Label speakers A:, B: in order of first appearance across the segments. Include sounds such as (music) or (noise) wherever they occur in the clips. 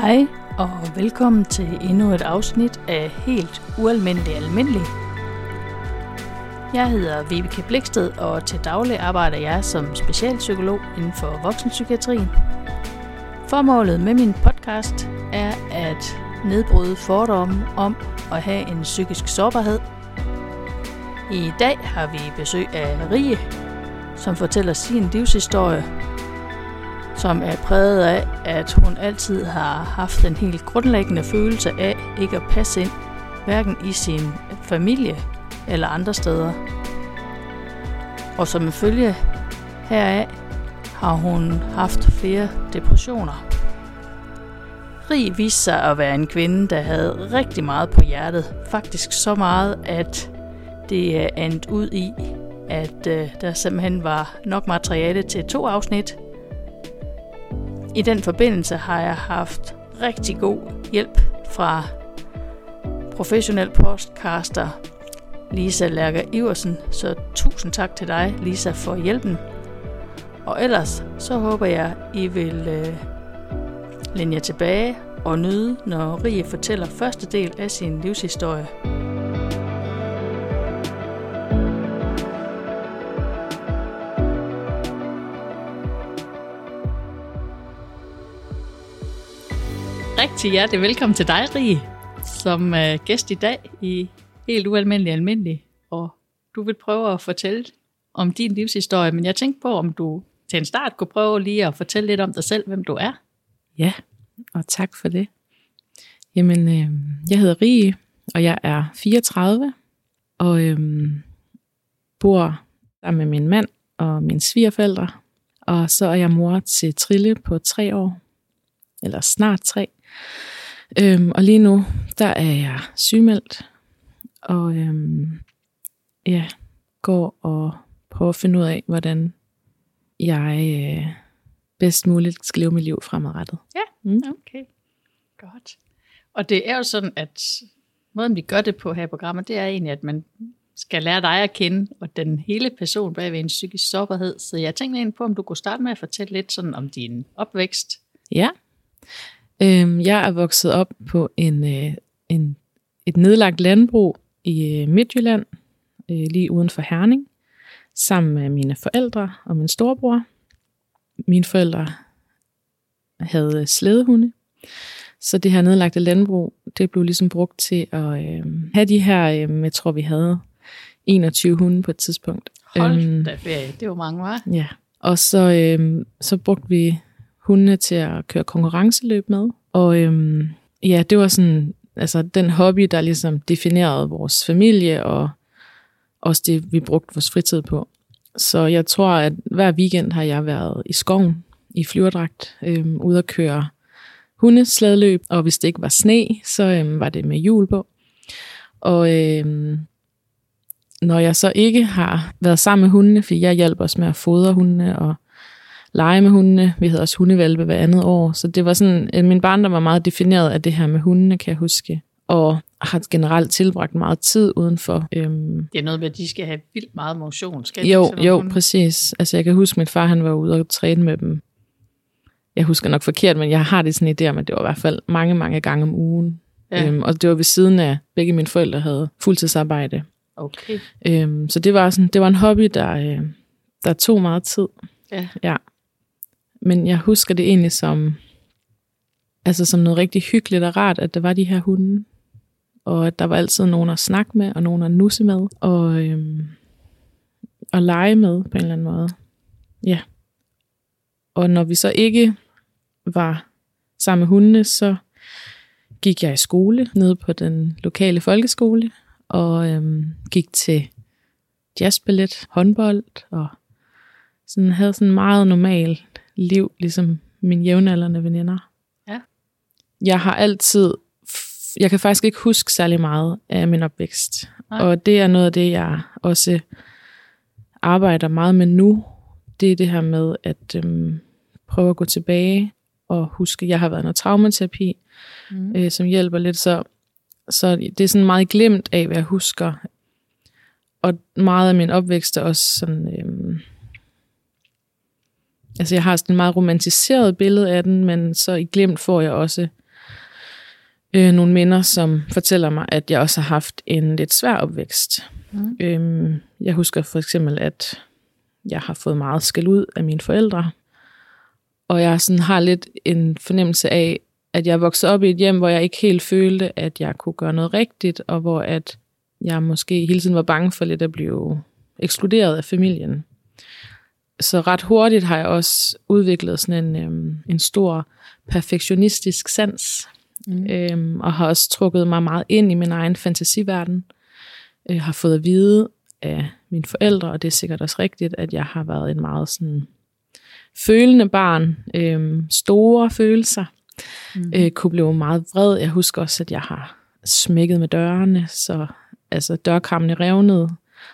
A: Hej og velkommen til endnu et afsnit af Helt Ualmindelig Almindelig. Jeg hedder Vibeke Bliksted, og til daglig arbejder jeg som specialpsykolog inden for voksenpsykiatrien. Formålet med min podcast er at nedbryde fordomme om at have en psykisk sårbarhed. I dag har vi besøg af Rie, som fortæller sin livshistorie som er præget af, at hun altid har haft en helt grundlæggende følelse af ikke at passe ind, hverken i sin familie eller andre steder. Og som en følge heraf har hun haft flere depressioner. Rig viste sig at være en kvinde, der havde rigtig meget på hjertet. Faktisk så meget, at det er endt ud i, at øh, der simpelthen var nok materiale til to afsnit – i den forbindelse har jeg haft rigtig god hjælp fra professionel podcaster Lisa Lærker Iversen, så tusind tak til dig, Lisa, for hjælpen. Og ellers så håber jeg, I vil øh, længe jer tilbage og nyde, når Rie fortæller første del af sin livshistorie. Rigtig hjertelig velkommen til dig, Rie, som uh, gæst i dag i Helt Ualmindelig Almindelig. Og du vil prøve at fortælle om din livshistorie, men jeg tænkte på, om du til en start kunne prøve lige at fortælle lidt om dig selv, hvem du er.
B: Ja, og tak for det. Jamen, øh, jeg hedder Rie, og jeg er 34, og øh, bor sammen med min mand og mine svigerforældre. Og så er jeg mor til Trille på tre år, eller snart tre. Øhm, og lige nu, der er jeg sygemeldt, og øhm, ja, går og prøver at finde ud af, hvordan jeg øh, bedst muligt skal leve mit liv fremadrettet.
A: Ja, mm. okay. Godt. Og det er jo sådan, at måden vi gør det på her i programmet, det er egentlig, at man skal lære dig at kende, og den hele person bag ved en psykisk sårbarhed. Så jeg tænkte egentlig på, om du kunne starte med at fortælle lidt sådan om din opvækst.
B: Ja, Øhm, jeg er vokset op på en, øh, en, et nedlagt landbrug i øh, Midtjylland, øh, lige uden for Herning, sammen med mine forældre og min storebror. Mine forældre havde slædehunde, så det her nedlagte landbrug, det blev ligesom brugt til at øh, have de her, øh, jeg tror vi havde 21 hunde på et tidspunkt.
A: Hold øhm, da ferie, det var mange, var.
B: Ja, og så, øh, så brugte vi hundene til at køre konkurrenceløb med. Og øhm, ja, det var sådan, altså den hobby, der ligesom definerede vores familie, og også det, vi brugte vores fritid på. Så jeg tror, at hver weekend har jeg været i skoven i flyverdragt, øhm, ude at køre hundesladløb, og hvis det ikke var sne, så øhm, var det med hjul på. Og øhm, når jeg så ikke har været sammen med hundene, fordi jeg hjælper os med at fodre hundene og lege med hundene. Vi havde også hundevalpe hver andet år. Så det var sådan, øh, min barndom var meget defineret af det her med hundene, kan jeg huske. Og har generelt tilbragt meget tid udenfor. Øhm.
A: Det er noget med, at de skal have vildt meget motion. Skal
B: jo, jo, hunde? præcis. Altså jeg kan huske, at min far han var ude og træne med dem. Jeg husker nok forkert, men jeg har det sådan en idé om, at det var i hvert fald mange, mange gange om ugen. Ja. Øhm, og det var ved siden af, begge mine forældre havde fuldtidsarbejde.
A: Okay.
B: Øhm, så det var, sådan, det var en hobby, der, øh, der tog meget tid.
A: Ja.
B: ja. Men jeg husker det egentlig som, altså som noget rigtig hyggeligt og rart, at der var de her hunde. Og at der var altid nogen at snakke med, og nogen at nusse med, og, øhm, og lege med på en eller anden måde. Ja. Og når vi så ikke var sammen med hundene, så gik jeg i skole nede på den lokale folkeskole, og øhm, gik til jazzballet, håndbold, og sådan havde sådan meget normal liv, ligesom mine jævnaldrende veninder.
A: Ja.
B: Jeg har altid, jeg kan faktisk ikke huske særlig meget af min opvækst. Nej. Og det er noget af det, jeg også arbejder meget med nu. Det er det her med at øhm, prøve at gå tilbage og huske, jeg har været noget traumaterapi, mm. øh, som hjælper lidt. Så, så det er sådan meget glemt af, hvad jeg husker. Og meget af min opvækst er også sådan... Øhm, Altså jeg har sådan et meget romantiseret billede af den, men så i glemt får jeg også øh, nogle minder, som fortæller mig, at jeg også har haft en lidt svær opvækst.
A: Mm.
B: Øhm, jeg husker for eksempel, at jeg har fået meget skæld ud af mine forældre, og jeg sådan har lidt en fornemmelse af, at jeg voksede op i et hjem, hvor jeg ikke helt følte, at jeg kunne gøre noget rigtigt, og hvor at jeg måske hele tiden var bange for lidt at blive ekskluderet af familien. Så ret hurtigt har jeg også udviklet sådan en, øhm, en stor perfektionistisk sans,
A: Mm.
B: øhm, og har også trukket mig meget ind i min egen fantasiverden. Jeg har fået at vide af mine forældre, og det er sikkert også rigtigt, at jeg har været en meget sådan følende barn, øhm, store følelser,
A: Mm.
B: øh, kunne blive meget vred. Jeg husker også, at jeg har smækket med dørene, så altså dørkammene revnede,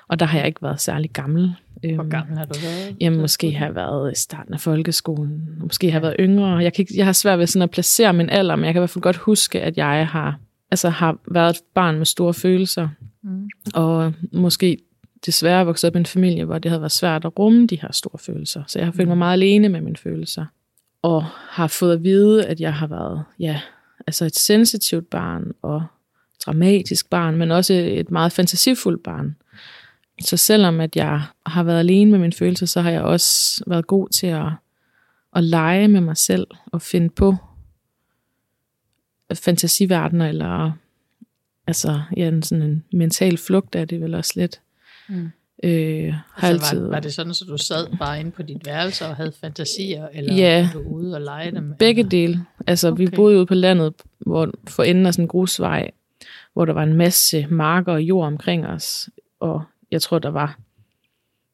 B: og der har jeg ikke været særlig gammel. Øhm,
A: Hvor gammel har du været?
B: Jamen, måske har jeg været i starten af folkeskolen. Måske har jeg været yngre. Jeg, kan ikke, jeg har svært ved sådan at placere min alder, men jeg kan i hvert fald godt huske, at jeg har, altså, har været et barn med store følelser.
A: Mm.
B: Og måske desværre vokset op i en familie, hvor det havde været svært at rumme de her store følelser. Så jeg har følt mig meget alene med mine følelser. Og har fået at vide, at jeg har været ja, altså et sensitivt barn og dramatisk barn, men også et meget fantasifuldt barn. Så selvom at jeg har været alene med mine følelser, så har jeg også været god til at, at lege med mig selv og finde på fantasiverdener, eller altså, ja, en sådan en mental flugt er det vel også lidt.
A: Mm.
B: Øh,
A: Altså,
B: altid,
A: var, var det sådan, at så du sad bare inde på dit værelse og havde fantasier, eller
B: Ja.
A: var du ude og lege dem?
B: Begge
A: eller?
B: dele. Altså, okay. vi boede ude på landet, hvor for enden af sådan en grusvej, hvor der var en masse marker og jord omkring os. Og jeg tror, der var,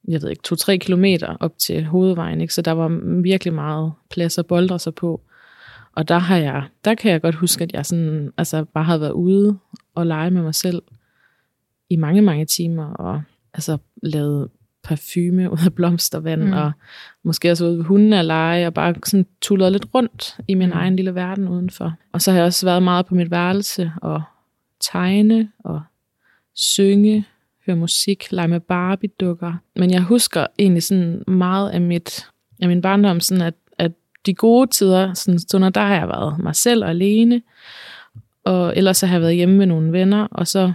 B: jeg ved ikke, to-tre kilometer op til hovedvejen, ikke? så der var virkelig meget plads at boldre sig på. Og der, har jeg, der kan jeg godt huske, at jeg sådan, altså, bare havde været ude og lege med mig selv i mange, mange timer, og altså, lavet parfume ud af blomstervand,
A: Mm.
B: og måske også ude ved hundene at lege, og bare sådan tullet lidt rundt i min
A: mm.
B: egen lille verden udenfor. Og så har jeg også været meget på mit værelse, og tegne, og synge, høre musik, lege med Barbie-dukker. Men jeg husker egentlig sådan meget af, mit, af min barndom, sådan at, at de gode tider, sådan stunder, der har jeg været mig selv og alene, og ellers så har jeg været hjemme med nogle venner, og så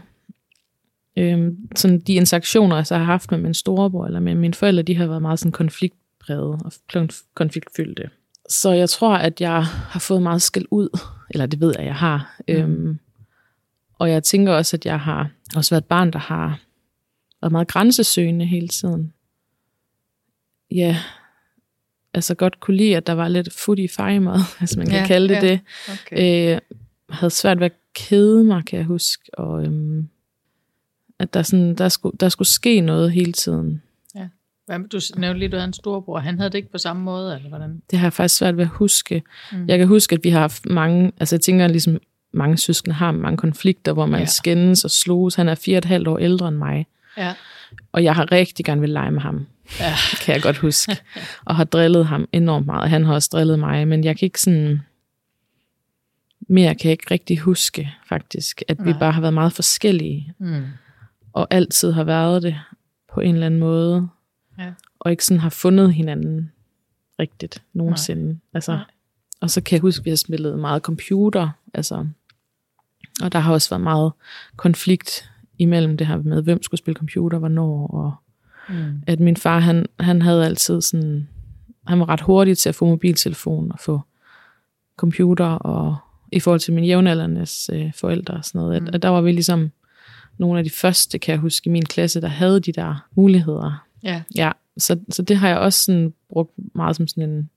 B: øhm, sådan de interaktioner, jeg så har haft med min storebror eller med mine forældre, de har været meget sådan konfliktpræget og konf- konfliktfyldte. Så jeg tror, at jeg har fået meget skæld ud, eller det ved jeg, jeg har. Mm. Øhm, og jeg tænker også, at jeg har også været et barn, der har været meget grænsesøgende hele tiden. Ja, altså godt kunne lide, at der var lidt food i fejmad, (laughs) hvis man kan
A: Ja,
B: kalde det
A: ja.
B: det.
A: Okay.
B: Øh, havde svært ved at kede mig, kan jeg huske. Og øhm, at der, sådan, der, skulle, der skulle ske noget hele tiden.
A: Hvad, med- du nævnte lige, at du havde en storbror. Han havde det ikke på samme måde, eller hvordan?
B: Det har jeg faktisk svært ved at huske.
A: Mm.
B: Jeg kan huske, at vi har haft mange, altså jeg tænker ligesom mange søskende har mange konflikter, hvor man
A: Ja.
B: ja. skændes og slås. Han er fire og et halvt år ældre end mig.
A: Ja.
B: Og jeg har rigtig gerne vil lege med ham,
A: ja.
B: kan jeg godt huske. (laughs) og har drillet ham enormt meget. Han har også drillet mig, men jeg kan ikke sådan... Mere kan jeg ikke rigtig huske, faktisk. At vi
A: Nej.
B: bare har været meget forskellige.
A: Mm.
B: og altid har været det på en eller anden måde,
A: Ja.
B: og ikke sådan har fundet hinanden rigtigt nogensinde. Nej. Altså,
A: Nej.
B: og så kan jeg huske, at vi har spillet meget computer, altså, og der har også været meget konflikt imellem det her med, hvem skulle spille computer, hvornår, og
A: Mm.
B: at min far, han, han havde altid sådan, han var ret hurtig til at få mobiltelefon og få computer, og i forhold til min jævnaldernes øh, forældre og sådan noget,
A: Mm.
B: at, at der var vi ligesom nogle af de første, kan jeg huske, i min klasse, der havde de der muligheder.
A: Ja.
B: Ja, så, så det har jeg også sådan brugt meget som sådan en,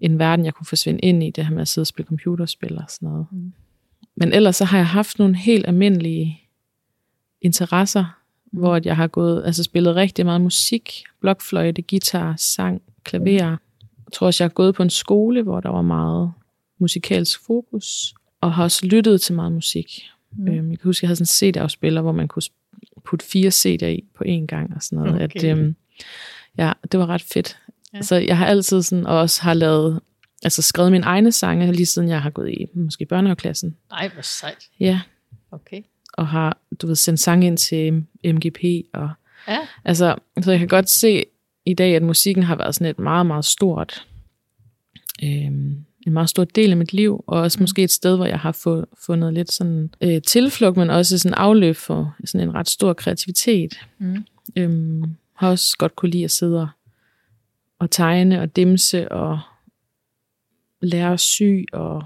B: en verden, jeg kunne forsvinde ind i, det her med at sidde og spille computerspil og sådan noget.
A: Mm.
B: Men ellers så har jeg haft nogle helt almindelige interesser, hvor at jeg har gået, altså spillet rigtig meget musik, blokfløjte, guitar, sang, klaver. Jeg tror også, jeg har gået på en skole, hvor der var meget musikalsk fokus, og har også lyttet til meget musik.
A: Mm.
B: Mm. Øhm, jeg kan huske, jeg havde sådan en CD-afspiller, hvor man kunne putte fire CD'er i på én gang og sådan noget.
A: Okay.
B: At, øhm, ja, det var ret fedt.
A: Ja.
B: Så jeg har altid sådan, og også har lavet, altså skrevet mine egne sange, lige siden jeg har gået i måske børnehaveklassen.
A: Ej, hvor sejt.
B: Ja,
A: Okay.
B: Og har, du ved, sendt sange ind til MGP. Og,
A: Ja.
B: altså, så jeg kan godt se i dag, at musikken har været sådan et meget, meget stort øhm, en meget stor del af mit liv, og også mm. måske et sted, hvor jeg har få, fundet lidt sådan øh, tilflugt, men også sådan afløb for sådan en ret stor kreativitet. Mm. Øhm, har også godt kunne lide at sidde og, og tegne og dimse og lære at sy, og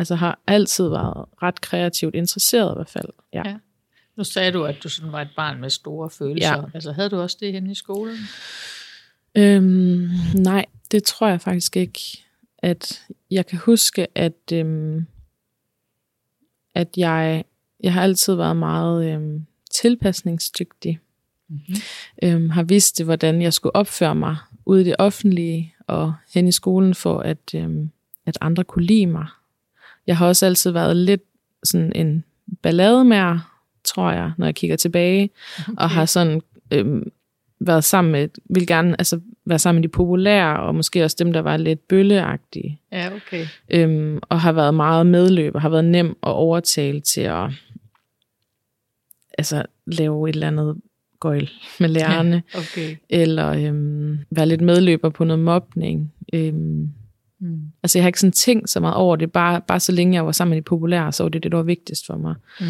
B: altså har altid været ret kreativt interesseret i hvert fald. Ja. ja.
A: Nu sagde du, at du sådan var et barn med store følelser. Ja. Altså havde du også det henne i skolen?
B: Øhm, nej, det tror jeg faktisk ikke. At jeg kan huske, at, øhm, at jeg, jeg har altid været meget øhm, tilpasningsdygtig. Mm-hmm. Øhm, har vidst, hvordan jeg skulle opføre mig ude i det offentlige og hen i skolen, for at, øhm, at andre kunne lide mig. Jeg har også altid været lidt sådan en ballademær, tror jeg, når jeg kigger tilbage, okay. og har sådan øhm, været sammen med, vil gerne altså, være sammen med de populære, og måske også dem, der var lidt bølleagtige.
A: Ja, okay.
B: Øhm, og har været meget medløb, og har været nem at overtale til at altså, lave et eller andet gøjl med lærerne.
A: Ja, okay.
B: Eller øhm, være lidt medløber på noget mobning. Øhm, mm. Altså jeg har ikke sådan tænkt så meget over det, bare, bare så længe jeg var sammen med de populære, så var det det, der var vigtigst for mig. Mm.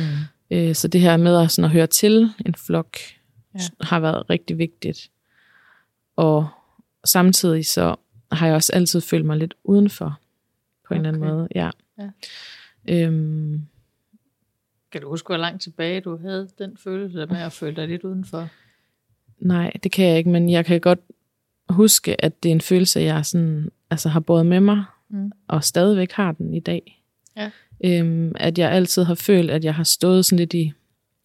B: Øh, så det her med at, sådan at høre til en flok, ja. har været rigtig vigtigt. Og samtidig så har jeg også altid følt mig lidt udenfor, på en okay. eller anden måde. Ja. ja. Øhm,
A: kan du huske, hvor langt tilbage du havde den følelse med at føle dig lidt udenfor?
B: Nej, det kan jeg ikke, men jeg kan godt huske, at det er en følelse, jeg sådan, altså har båret med mig, mm. og stadigvæk har den i dag. Ja. Øhm, at jeg altid har følt, at jeg har stået sådan lidt i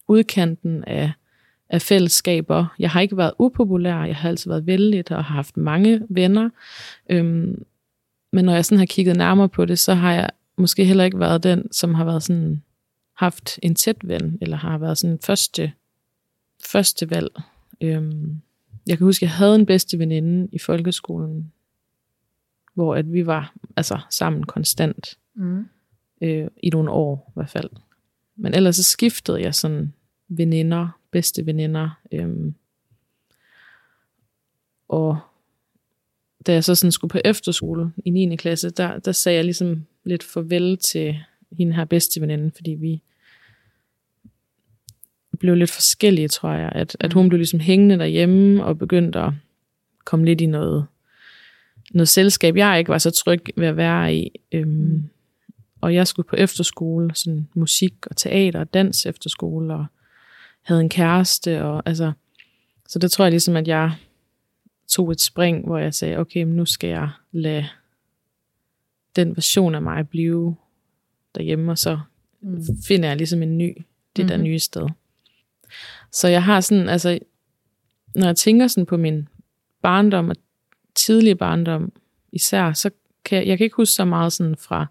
B: udkanten af, af fællesskaber. Jeg har ikke været upopulær, jeg har altid været vældig og har haft mange venner. Øhm, men når jeg sådan har kigget nærmere på det, så har jeg måske heller ikke været den, som har været sådan haft en tæt ven, eller har været sådan første, første valg. Øhm, jeg kan huske, at jeg havde en bedste veninde i folkeskolen, hvor at vi var altså sammen konstant mm. øh, i nogle år i hvert fald. Men ellers så skiftede jeg sådan veninder, bedste veninder. Øhm, og da jeg så sådan skulle på efterskole i 9. klasse, der, der sagde jeg ligesom lidt farvel til hende her bedste veninde, fordi vi blev lidt forskellige, tror jeg. At, at hun blev ligesom hængende derhjemme og begyndte at komme lidt i noget, noget selskab, jeg ikke var så tryg ved at være i. Øhm, og jeg skulle på efterskole, sådan musik og teater og dans efterskole, og havde en kæreste, og altså, så det tror jeg ligesom, at jeg tog et spring, hvor jeg sagde, okay, men nu skal jeg lade den version af mig blive derhjemme, og så mm. finder jeg ligesom en ny, det der mhm. nye sted. Så jeg har sådan, altså, når jeg tænker sådan på min barndom og tidlig barndom især, så kan jeg, jeg kan ikke huske så meget sådan fra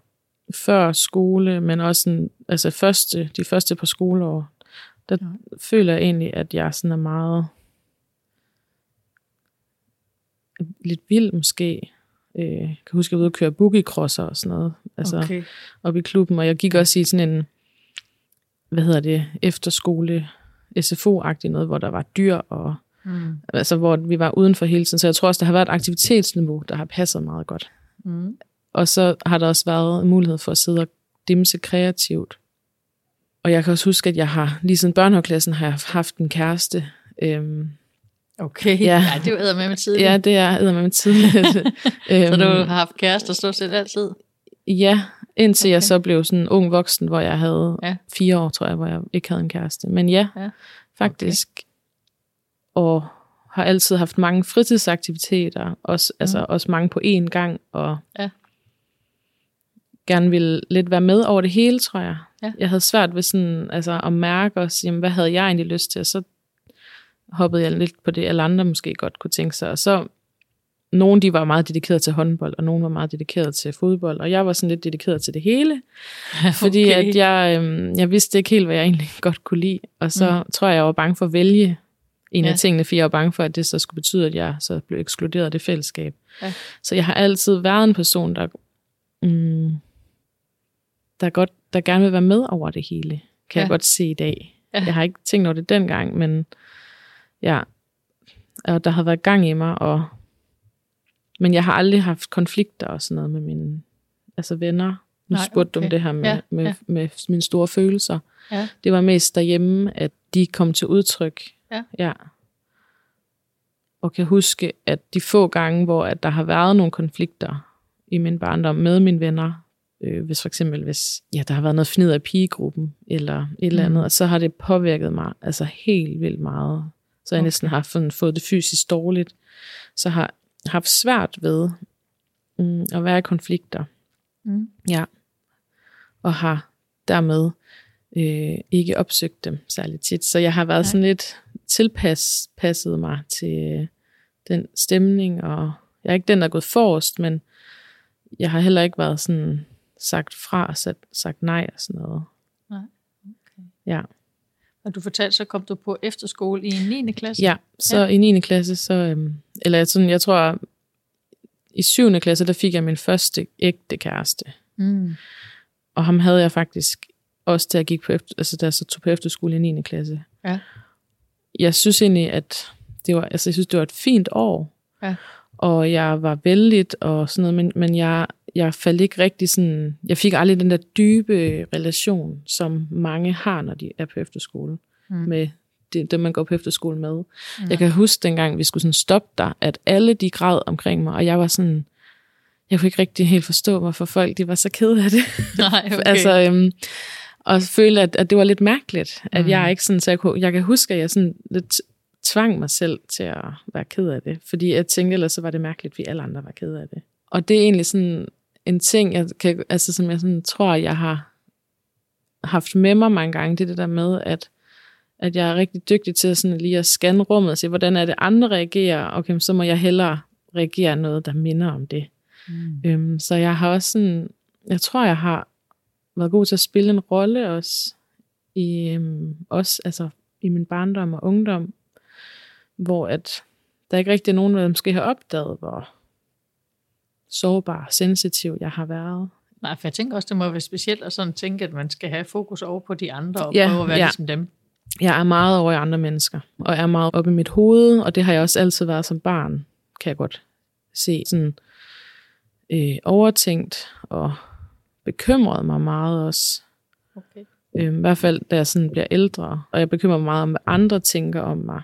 B: før skole, men også sådan, altså første, de første par skoleår, der ja. føler jeg egentlig, at jeg sådan er meget lidt vild måske. Øh, jeg kan huske, at jeg var ude og køre boogie-crosser og sådan noget. Altså okay. op i klubben, og jeg gik også i sådan en, hvad hedder det, efterskole SFO-agtigt noget, hvor der var dyr, og. Altså, hvor vi var uden for hele tiden. Så jeg tror også, der har været et aktivitetsniveau, der har passet meget godt. Mm. Og så har der også været en mulighed for at sidde og dimse kreativt. Og jeg kan også huske, at jeg har, lige siden børnehaveklassen, har jeg haft en kæreste. Øhm,
A: okay, ja. ja, det er jo med med tidligt.
B: Ja, det er med med tidligt. (laughs)
A: øhm, så du har haft kærester stort set altid?
B: Ja, Indtil okay. jeg så blev sådan ung voksen, hvor jeg havde ja. fire år, tror jeg, hvor jeg ikke havde en kæreste. Men ja, ja. faktisk. Okay. Og har altid haft mange fritidsaktiviteter, også, mm. altså også mange på én gang, og ja. gerne ville lidt være med over det hele, tror jeg. Ja. Jeg havde svært ved sådan, altså, at mærke os, jamen, hvad havde jeg egentlig lyst til, og så hoppede jeg lidt på det, alle andre måske godt kunne tænke sig, og så nogle de var meget dedikeret til håndbold, og nogle var meget dedikeret til fodbold, og jeg var sådan lidt dedikeret til det hele, okay. (laughs) fordi at jeg, øhm, jeg vidste ikke helt, hvad jeg egentlig (laughs) godt kunne lide, og så mm. tror jeg, jeg var bange for at vælge en ja. af tingene, for jeg var bange for, at det så skulle betyde, at jeg så blev ekskluderet af det fællesskab. Ja. Så jeg har altid været en person, der, mm, der, godt, der gerne vil være med over det hele, kan ja. jeg godt se i dag. Ja. Jeg har ikke tænkt over det dengang, men ja, og der har været gang i mig, og men jeg har aldrig haft konflikter og sådan noget med mine altså venner. Nu
A: Nej,
B: spurgte
A: okay.
B: om det her med,
A: Ja,
B: med,
A: ja.
B: med mine store følelser.
A: Ja.
B: Det var mest derhjemme, at de kom til udtryk.
A: Ja.
B: ja. Og kan huske, at de få gange, hvor at der har været nogle konflikter i min barndom med mine venner, øh, hvis for eksempel, hvis ja, der har været noget fnid af pigegruppen, eller et eller andet,
A: Mm.
B: og så har det påvirket mig altså helt vildt meget. Så jeg
A: Okay.
B: næsten har sådan, fået det fysisk dårligt. Så har haft svært ved mm, at være i konflikter.
A: Mm.
B: Ja. Og har dermed øh, ikke opsøgt dem særligt tit. Så jeg har været
A: Nej.
B: sådan lidt tilpasset mig til øh, den stemning, og jeg er ikke den, der er gået forrest, men jeg har heller ikke været sådan sagt fra og sat, sagt nej og sådan noget.
A: Nej, okay.
B: Ja,
A: Og du fortalte, så kom du på efterskole i 9. klasse?
B: ja så ja. i 9. klasse, så, øhm, eller sådan, jeg tror, i 7. klasse, der fik jeg min første ægte kæreste.
A: Mm.
B: Og ham havde jeg faktisk også, da jeg, gik på efter, altså, da jeg så tog på efterskole i 9. klasse.
A: Ja.
B: Jeg synes egentlig, at det var, altså, jeg synes, det var et fint år.
A: Ja.
B: Og jeg var vældig og sådan noget, men, men jeg, jeg faldt ikke rigtig sådan, jeg fik aldrig den der dybe relation, som mange har, når de er på efterskole,
A: Mm.
B: med det, det, man går på efterskole med.
A: Ja.
B: Jeg kan huske dengang, vi skulle sådan stoppe der, at alle de græd omkring mig, og jeg var sådan, jeg kunne ikke rigtig helt forstå, hvorfor folk de var så kede af det.
A: Nej, okay. (laughs)
B: altså, øhm, og føle, at, at det var lidt mærkeligt, at
A: mm.
B: jeg ikke sådan, så jeg, kunne, jeg kan huske, at jeg sådan lidt tvang mig selv til at være ked af det, fordi jeg tænkte, ellers så var det mærkeligt, at vi alle andre var ked af det. Og det er egentlig sådan en ting, jeg kan, altså, som jeg sådan, tror, jeg har haft med mig mange gange, det er det der med, at at jeg er rigtig dygtig til sådan lige at scanne rummet og se, hvordan er det andre reagerer. Okay, så må jeg hellere reagere noget, der minder om det.
A: Mm.
B: Øhm, så jeg har også sådan, jeg tror, jeg har været god til at spille en rolle også i, øhm, også, altså, i min barndom og ungdom, hvor at der ikke rigtig er nogen, der måske har opdaget, hvor sårbar, sensitiv jeg har været.
A: Nej, for jeg tænker også, det må være specielt at sådan tænke, at man skal have fokus over på de andre, og
B: Ja,
A: prøve at være
B: ja.
A: ligesom dem.
B: Jeg er meget over i andre mennesker, og er meget oppe i mit hoved, og det har jeg også altid været som barn, kan jeg godt se. Sådan øh, overtænkt og bekymret mig meget også.
A: Okay.
B: Øh, I hvert fald, da jeg sådan bliver ældre, og jeg bekymrer mig meget om, hvad andre tænker om mig,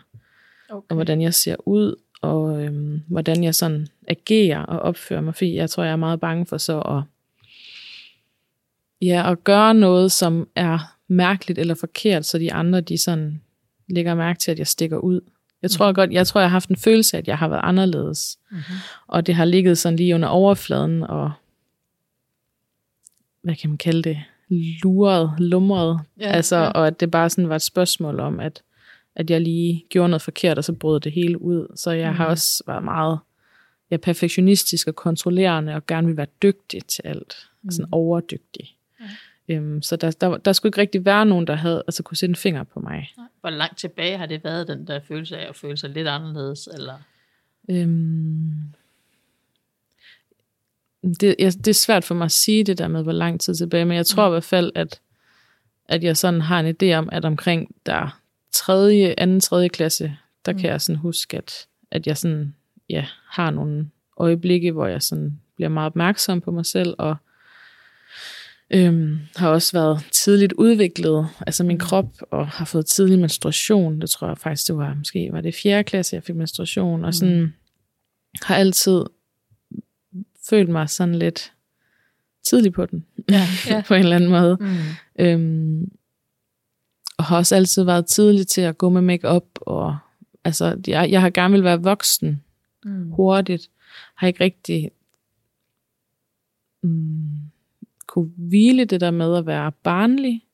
A: okay.
B: og hvordan jeg ser ud, og øhm, hvordan jeg sådan agerer og opfører mig, fordi jeg tror, jeg er meget bange for så at, ja, at gøre noget, som er mærkeligt eller forkert, så de andre, de sådan lægger mærke til, at jeg stikker ud. Jeg tror godt, jeg tror, jeg har haft en følelse af, at jeg har været anderledes,
A: Mm-hmm.
B: og det har ligget sådan lige under overfladen, og hvad kan man kalde det, luret, lumret,
A: Ja,
B: altså,
A: ja.
B: og at det bare sådan var et spørgsmål om, at, at jeg lige gjorde noget forkert, og så brød det hele ud. Så jeg mm. har også været meget ja, perfektionistisk og kontrollerende, og gerne vil være dygtig til alt. Mm. Sådan overdygtig.
A: Ja.
B: Øhm, så der, der, der skulle ikke rigtig være nogen, der havde, altså kunne sætte en finger på mig.
A: Hvor langt tilbage har det været, den der følelse af at føle sig lidt anderledes? Eller?
B: Øhm, det, jeg, det er svært for mig at sige det der med, hvor lang tid tilbage, men jeg tror i hvert fald, at, at jeg sådan har en idé om, at omkring der tredje, anden, tredje klasse, der mm. kan jeg sådan huske, at, at jeg sådan, ja, har nogle øjeblikke, hvor jeg sådan bliver meget opmærksom på mig selv, og øhm, har også været tidligt udviklet, altså min krop, og har fået tidlig menstruation. Det tror jeg faktisk, det var måske var det fjerde klasse, jeg fik menstruation, og sådan har altid følt mig sådan lidt tidlig på den,
A: Ja, (laughs) ja.
B: på en eller anden måde.
A: Mm.
B: Øhm, og har også altid været tidlig til at gå med makeup og altså, jeg, jeg har gerne vil være voksen
A: Mm.
B: hurtigt. Har ikke rigtig mm, kunne hvile det der med at være barnlig.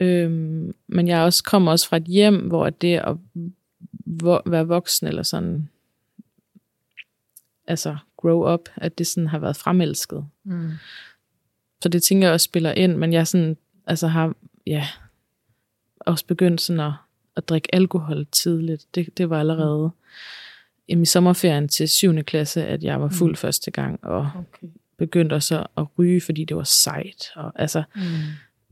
B: Øhm, men jeg også kommer også fra et hjem, hvor det at vo- være voksen eller sådan, altså grow up, at det sådan har været fremelsket.
A: Mm.
B: Så det tænker jeg også spiller ind, men jeg sådan, altså har, ja, også begyndt sådan at, at drikke alkohol tidligt. Det, det var allerede i sommerferien til 7. klasse, at jeg var fuld første gang, og
A: Okay.
B: begyndte også at ryge, fordi det var sejt. Og, altså,
A: Mm.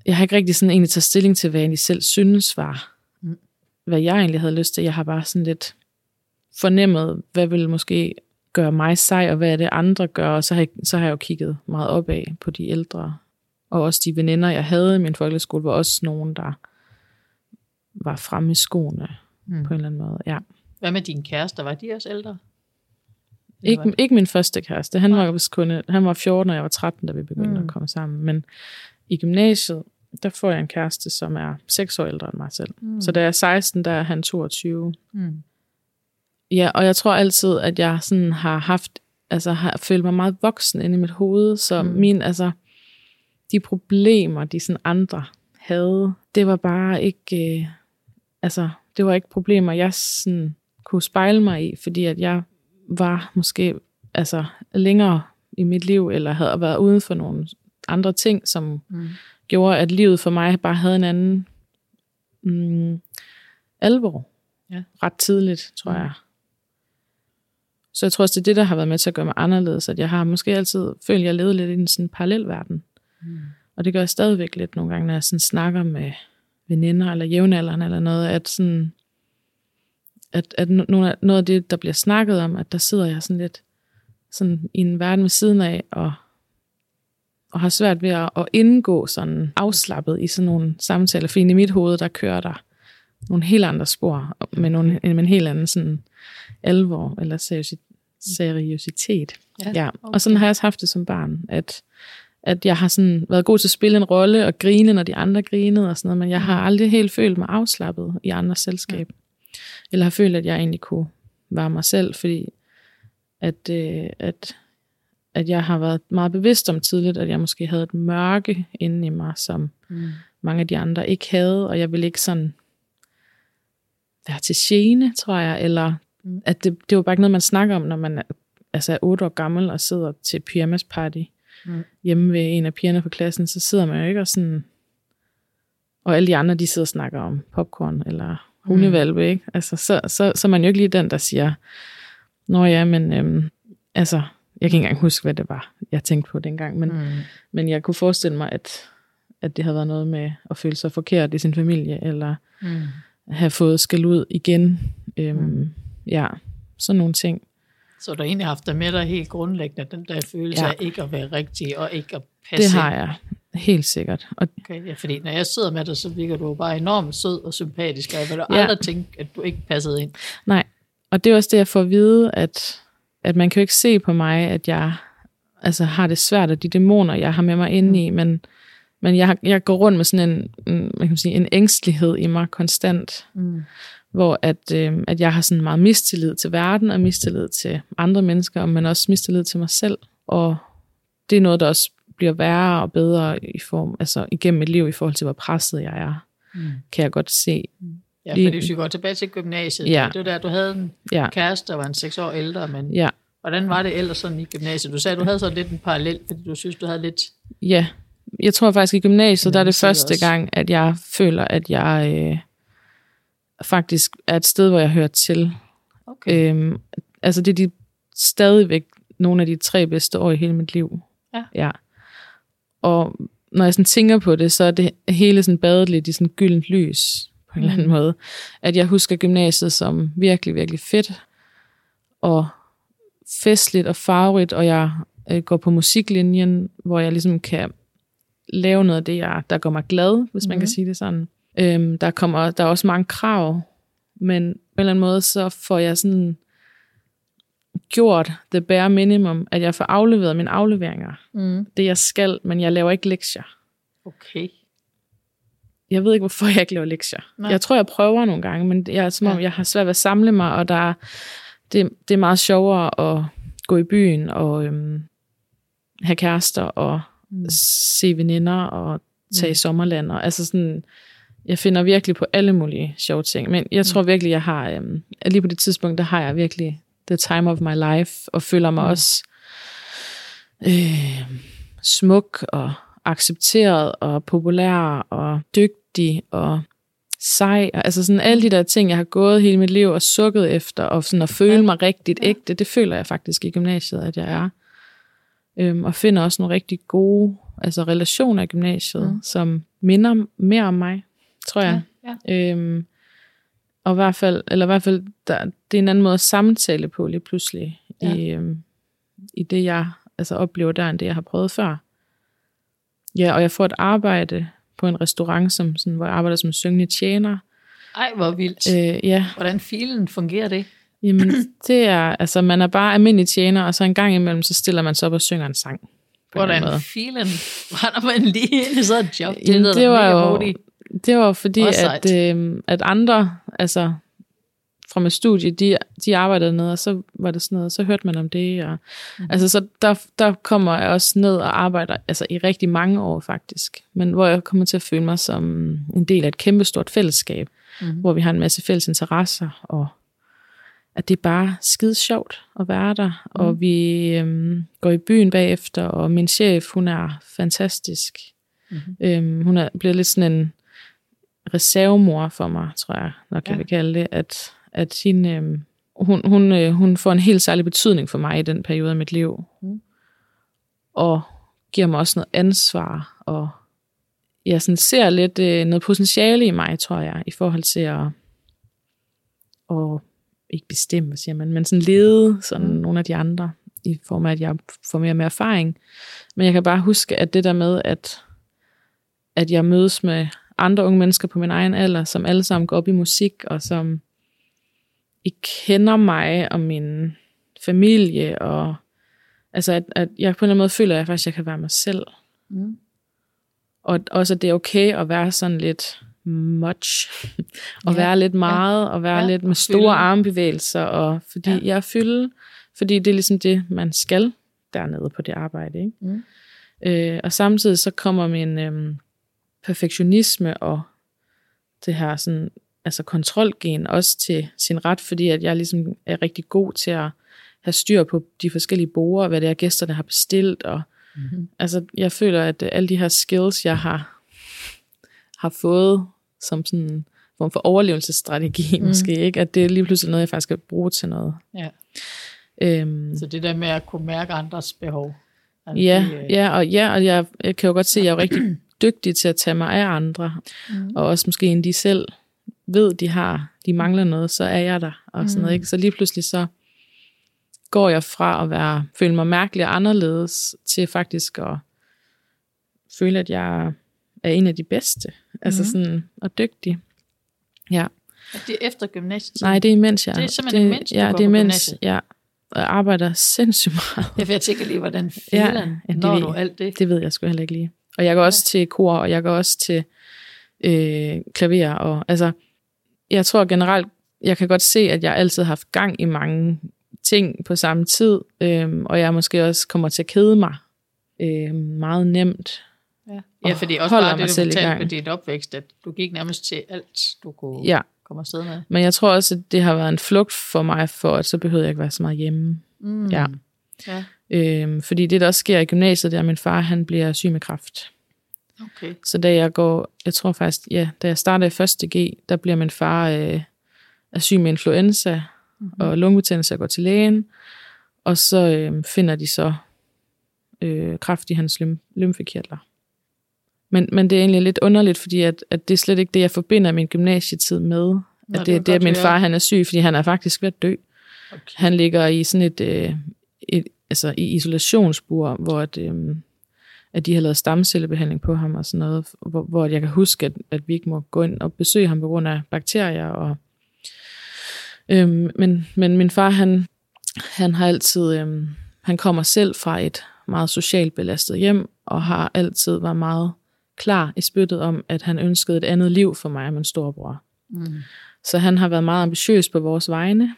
B: jeg har ikke rigtig sådan egentlig taget stilling til, hvad jeg egentlig selv synes var,
A: Mm.
B: mm. hvad jeg egentlig havde lyst til. Jeg har bare sådan lidt fornemmet, hvad ville måske gør mig sej, og hvad er det andre gør, og så har jeg, så har jeg jo kigget meget opad på de ældre. Og også de veninder, jeg havde i min folkeskole, var også nogen, der var fremme i skoene mm. på en eller anden måde. Ja.
A: Hvad med din kæreste? Var de også ældre?
B: Ikke, ikke min første kæreste. Han var, vist kun, han var 14, og jeg var 13, da vi begyndte mm. at komme sammen. Men i gymnasiet, der får jeg en kæreste, som er 6 år ældre end mig selv. Mm. Så da jeg er 16, der er han 22. Mm. Ja, og jeg tror altid, at jeg sådan har haft, altså har følt mig meget voksen inde i mit hoved, så mm. min, altså, de problemer, de sådan andre havde, det var bare ikke, øh, altså, det var ikke problemer, jeg sådan kunne spejle mig i, fordi at jeg var måske altså længere i mit liv, eller havde været uden for nogle andre ting, som mm. gjorde, at livet for mig bare havde en anden mm, alvor. Ja. Ret tidligt, tror mm. jeg. Så jeg tror også, det er det, der har været med til at gøre mig anderledes, at jeg har måske altid følt, at jeg levede lidt i en sådan parallel verden. Mm. Og det gør jeg stadigvæk lidt nogle gange, når jeg sådan snakker med veninder eller jævnaldrende eller noget, at sådan, at, at noget af det, der bliver snakket om, at der sidder jeg sådan lidt sådan i en verden ved siden af, og, og har svært ved at, at indgå sådan afslappet i sådan nogle samtaler, for i mit hoved, der kører der nogle helt andre spor, med, nogle, med en helt anden sådan alvor, eller seriøsitet. Ja, ja. Okay. Og sådan har jeg også haft det som barn, at, at jeg har sådan været god til at spille en rolle og grine, når de andre grinede og sådan noget, men jeg har aldrig helt følt mig afslappet i andres selskab. Ja. Eller har følt, at jeg egentlig kunne være mig selv, fordi at, øh, at, at jeg har været meget bevidst om tidligt, at jeg måske havde et mørke inde i mig, som mm. mange af de andre ikke havde, og jeg ville ikke sådan være til gene, tror jeg, eller mm. At det, det var bare ikke noget, man snakker om, når man altså er otte år gammel og sidder til pyjamas party mm. hjemme ved en af pigerne på klassen, så sidder man jo ikke og sådan, og alle de andre, de sidder og snakker om popcorn, eller hundevalpe, mm. ikke? Altså, så, så, så er man jo ikke lige den, der siger, Nå ja, men øhm, altså, jeg kan ikke engang huske, hvad det var, jeg tænkte på dengang, men, mm. men jeg kunne forestille mig, at, at det havde været noget med at føle sig forkert i sin familie, eller mm. have fået skal ud igen. Øhm, mm. Ja, sådan nogle ting.
A: Så du har egentlig haft dig med dig helt grundlæggende, den der følelse ja. af ikke at være rigtig, og ikke at passe
B: Det har jeg, helt sikkert.
A: Og okay, ja, fordi når jeg sidder med dig, så virker du bare enormt sød og sympatisk, og jeg vil ja. aldrig tænke, at du ikke passede ind.
B: Nej, og det er også det, jeg får at vide, at, at man kan jo ikke se på mig, at jeg altså, har det svært af de dæmoner, jeg har med mig inde i, men, men jeg, jeg går rundt med sådan en, en, man kan sige, en ængstelighed i mig konstant, mm. Hvor at, øh, at jeg har sådan meget mistillid til verden, og mistillid til andre mennesker, men også mistillid til mig selv, og det er noget, der også bliver værre og bedre i form, altså igennem mit liv i forhold til, hvor presset jeg er, mm. kan jeg godt se.
A: Ja, fordi hvis vi går tilbage til gymnasiet, ja. det var der, du havde en ja. kæreste, der var en seks år ældre, men ja. hvordan var det ellers sådan i gymnasiet? Du sagde, du havde sådan lidt en parallel, fordi du synes, du havde lidt...
B: Ja, jeg tror faktisk i gymnasiet, der er det første også. gang, at jeg føler, at jeg øh, faktisk er et sted, hvor jeg hører til. Okay. Øhm, altså det er de stadigvæk nogle af de tre bedste år i hele mit liv. Ja. ja. Og når jeg sådan tænker på det, så er det hele sådan badet lidt i sådan gyldent lys på en eller anden mm. måde. At jeg husker gymnasiet som virkelig, virkelig fedt og festligt og farverigt, og jeg øh, går på musiklinjen, hvor jeg ligesom kan lave noget af det, jeg, der gør mig glad, hvis man mm. kan sige det sådan. Øhm, der, kommer, der er også mange krav, men på en eller anden måde, så får jeg sådan gjort the bare minimum, at jeg får afleveret mine afleveringer. Mm. Det jeg skal, men jeg laver ikke lektier.
A: Okay.
B: Jeg ved ikke, hvorfor jeg ikke laver lektier. Nej. Jeg tror, jeg prøver nogle gange, men jeg er som om, ja. jeg har svært ved at samle mig, og der, det, det er meget sjovere at gå i byen og øhm, have kærester og mm. se veninder og tage mm. i sommerland. Og, altså sådan, jeg finder virkelig på alle mulige sjove ting. Men jeg tror mm. virkelig, jeg har, øhm, lige på det tidspunkt, der har jeg virkelig the time of my life, og føler mig mm. også øh, smuk og accepteret og populær og dygtig og sej. Og, altså sådan alle de der ting, jeg har gået hele mit liv og sukket efter, og sådan at føle mig rigtigt ægte, det føler jeg faktisk i gymnasiet, at jeg er. Øhm, og finder også nogle rigtig gode altså relationer i gymnasiet, mm. som minder mere om mig, tror jeg. Ja, ja. Øhm, og i hvert fald, eller i hvert fald, der, det er en anden måde at samtale på lige pludselig ja. i, øhm, i det, jeg altså, oplever der, end det, jeg har prøvet før. Ja, og jeg får et arbejde på en restaurant, som, sådan, hvor jeg arbejder som syngende tjener.
A: Ej, hvor vildt.
B: Øh, ja,
A: Hvordan filen fungerer det?
B: jamen det er, altså man er bare almindelig tjener, og så en gang imellem, så stiller man sig op og synger en sang.
A: Hvordan filen (laughs) brænder man lige ind i sådan et job?
B: Jamen,
A: lyder
B: det var jo-
A: modigt.
B: Det var fordi, at, øh, at andre, altså fra mit studie, de, de arbejdede ned, og så var det sådan noget, så hørte man om det. Og, mm. Altså, så der, der kommer jeg også ned og arbejder altså, i rigtig mange år faktisk, men hvor jeg kommer til at føle mig som en del af et kæmpestort fællesskab, mm. hvor vi har en masse fælles interesser, og at det er bare skide sjovt at være der, mm. og vi øhm, går i byen bagefter, og min chef, hun er fantastisk.
A: Mhm.
B: Øhm, hun er blevet lidt sådan en reservemor for mig, tror jeg nok, jeg
A: Ja.
B: vil kalde det, at, at hende, øhm, hun, hun, øh, hun får en helt særlig betydning for mig i den periode af mit liv.
A: Mm.
B: Og giver mig også noget ansvar, og jeg sådan ser lidt øh, noget potentiale i mig, tror jeg, i forhold til at, at ikke bestemme, hvad siger man, men sådan lede sådan
A: Mm.
B: nogle af de andre, i form af, at jeg får mere og mere erfaring. Men jeg kan bare huske, at det der med, at, at jeg mødes med andre unge mennesker på min egen alder, som alle sammen går op i musik, og som ikke kender mig og min familie, og altså at, at jeg på en eller anden måde føler, at jeg faktisk jeg kan være mig selv.
A: Mm.
B: Og også, at det er okay at være sådan lidt much, og
A: Ja,
B: være lidt meget, og være
A: Ja,
B: lidt med store
A: fylde.
B: armbevægelser, og fordi
A: Ja.
B: ja. jeg er fylde, fordi det er ligesom det, man skal dernede på det arbejde. Ikke?
A: Mm.
B: Øh, og samtidig så kommer min øhm, perfektionisme og det her sådan, altså kontrolgen også til sin ret, fordi at jeg ligesom er rigtig god til at have styr på de forskellige borer, hvad det er, gæsterne har bestilt, og
A: Mhm.
B: altså jeg føler, at øh, alle de her skills, jeg har, har fået som sådan en form for overlevelsesstrategi,
A: Mm.
B: måske ikke, at det er lige pludselig noget, jeg faktisk skal bruge til noget.
A: Ja.
B: Øhm,
A: Så det der med at kunne mærke andres behov. Altså,
B: Ja,
A: det, øh,
B: ja, og, ja, og jeg, jeg kan jo godt se, at jeg er rigtig dygtig til at tage mig af andre,
A: Mm.
B: og også måske inden de selv ved, de har, de mangler noget, så er jeg der, og sådan
A: Mm.
B: noget, ikke? Så lige pludselig så går jeg fra at være, føle mig mærkelig og anderledes, til faktisk at føle, at jeg er en af de bedste, altså
A: Mhm.
B: sådan, og dygtig. Ja,
A: Er det er efter gymnasiet?
B: nej, det er imens jeg...
A: Det er simpelthen imens, du
B: ja, det er imens,
A: gymnasiet?
B: ja, og jeg arbejder sindssygt (laughs) meget.
A: Ja, jeg tænker lige, hvordan
B: Ja,
A: filen
B: ja, det
A: når
B: ved
A: du alt det?
B: Det ved jeg sgu heller ikke lige. Og jeg går også til kor, og jeg går også til øh, klaver. Og, altså, jeg tror generelt, jeg kan godt se, at jeg altid har haft gang i mange ting på samme tid, øh, og jeg måske også kommer til at kede mig øh, meget nemt.
A: Ja, ja fordi også
B: holder
A: bare
B: mig
A: det, du
B: selv i
A: fortalte med dit opvækst, at du gik nærmest til alt, du kunne
B: Ja,
A: komme afsted med.
B: men jeg tror også, at det har været en flugt for mig, for at så behøvede jeg ikke være så meget hjemme.
A: Mm.
B: Ja.
A: ja.
B: Øh, fordi det, der også sker i gymnasiet, det er, at min far han bliver syg med kræft.
A: Okay.
B: Så da jeg går, jeg tror faktisk, ja, da jeg starter i første G, der bliver min far øh, er syg med influenza mm-hmm. og lungebetændelse og går til lægen. Og så øh, finder de så øh, kræft i hans lym- lymfekirtler. Men, men det er egentlig lidt underligt, fordi at, at det er slet ikke det, jeg forbinder min gymnasietid med. At
A: det
B: det,
A: var
B: det, at min far han er syg, fordi han er faktisk ved at dø.
A: okay.
B: Han ligger i sådan et, øh, et altså i isolationsbur, hvor at, øh, at de har lavet stamcellebehandling på ham og sådan noget, hvor, hvor jeg kan huske, at, at vi ikke må gå ind og besøge ham på grund af bakterier. Og, øh, men, men min far, han, han har altid, øh, han kommer selv fra et meget socialt belastet hjem, og har altid været meget klar i spyttet om, at han ønskede et andet liv for mig og min storebror.
A: Mm.
B: Så han har været meget ambitiøs på vores vegne,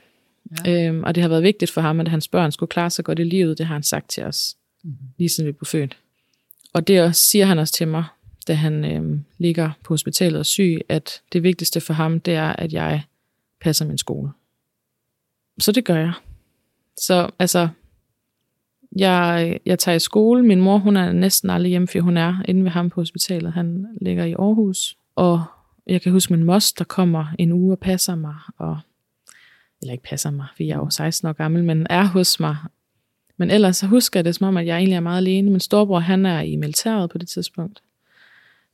A: Ja.
B: Øhm, og det har været vigtigt for ham, at hans børn skulle klare sig godt i livet. Det har han sagt til os,
A: Mhm.
B: lige siden vi blev født. Og det også, siger han også til mig, da han øhm, ligger på hospitalet og er syg, at det vigtigste for ham, det er, at jeg passer min skole. Så det gør jeg. Så altså, jeg, jeg tager i skole. Min mor, hun er næsten aldrig hjemme, for hun er inde ved ham på hospitalet. Han ligger i Aarhus. Og jeg kan huske min moster kommer en uge og passer mig, og eller ikke passer mig, for jeg er jo 16 år gammel, men er hos mig. Men ellers så husker jeg det som om, at jeg egentlig er meget alene. Min storebror, han er i militæret på det tidspunkt.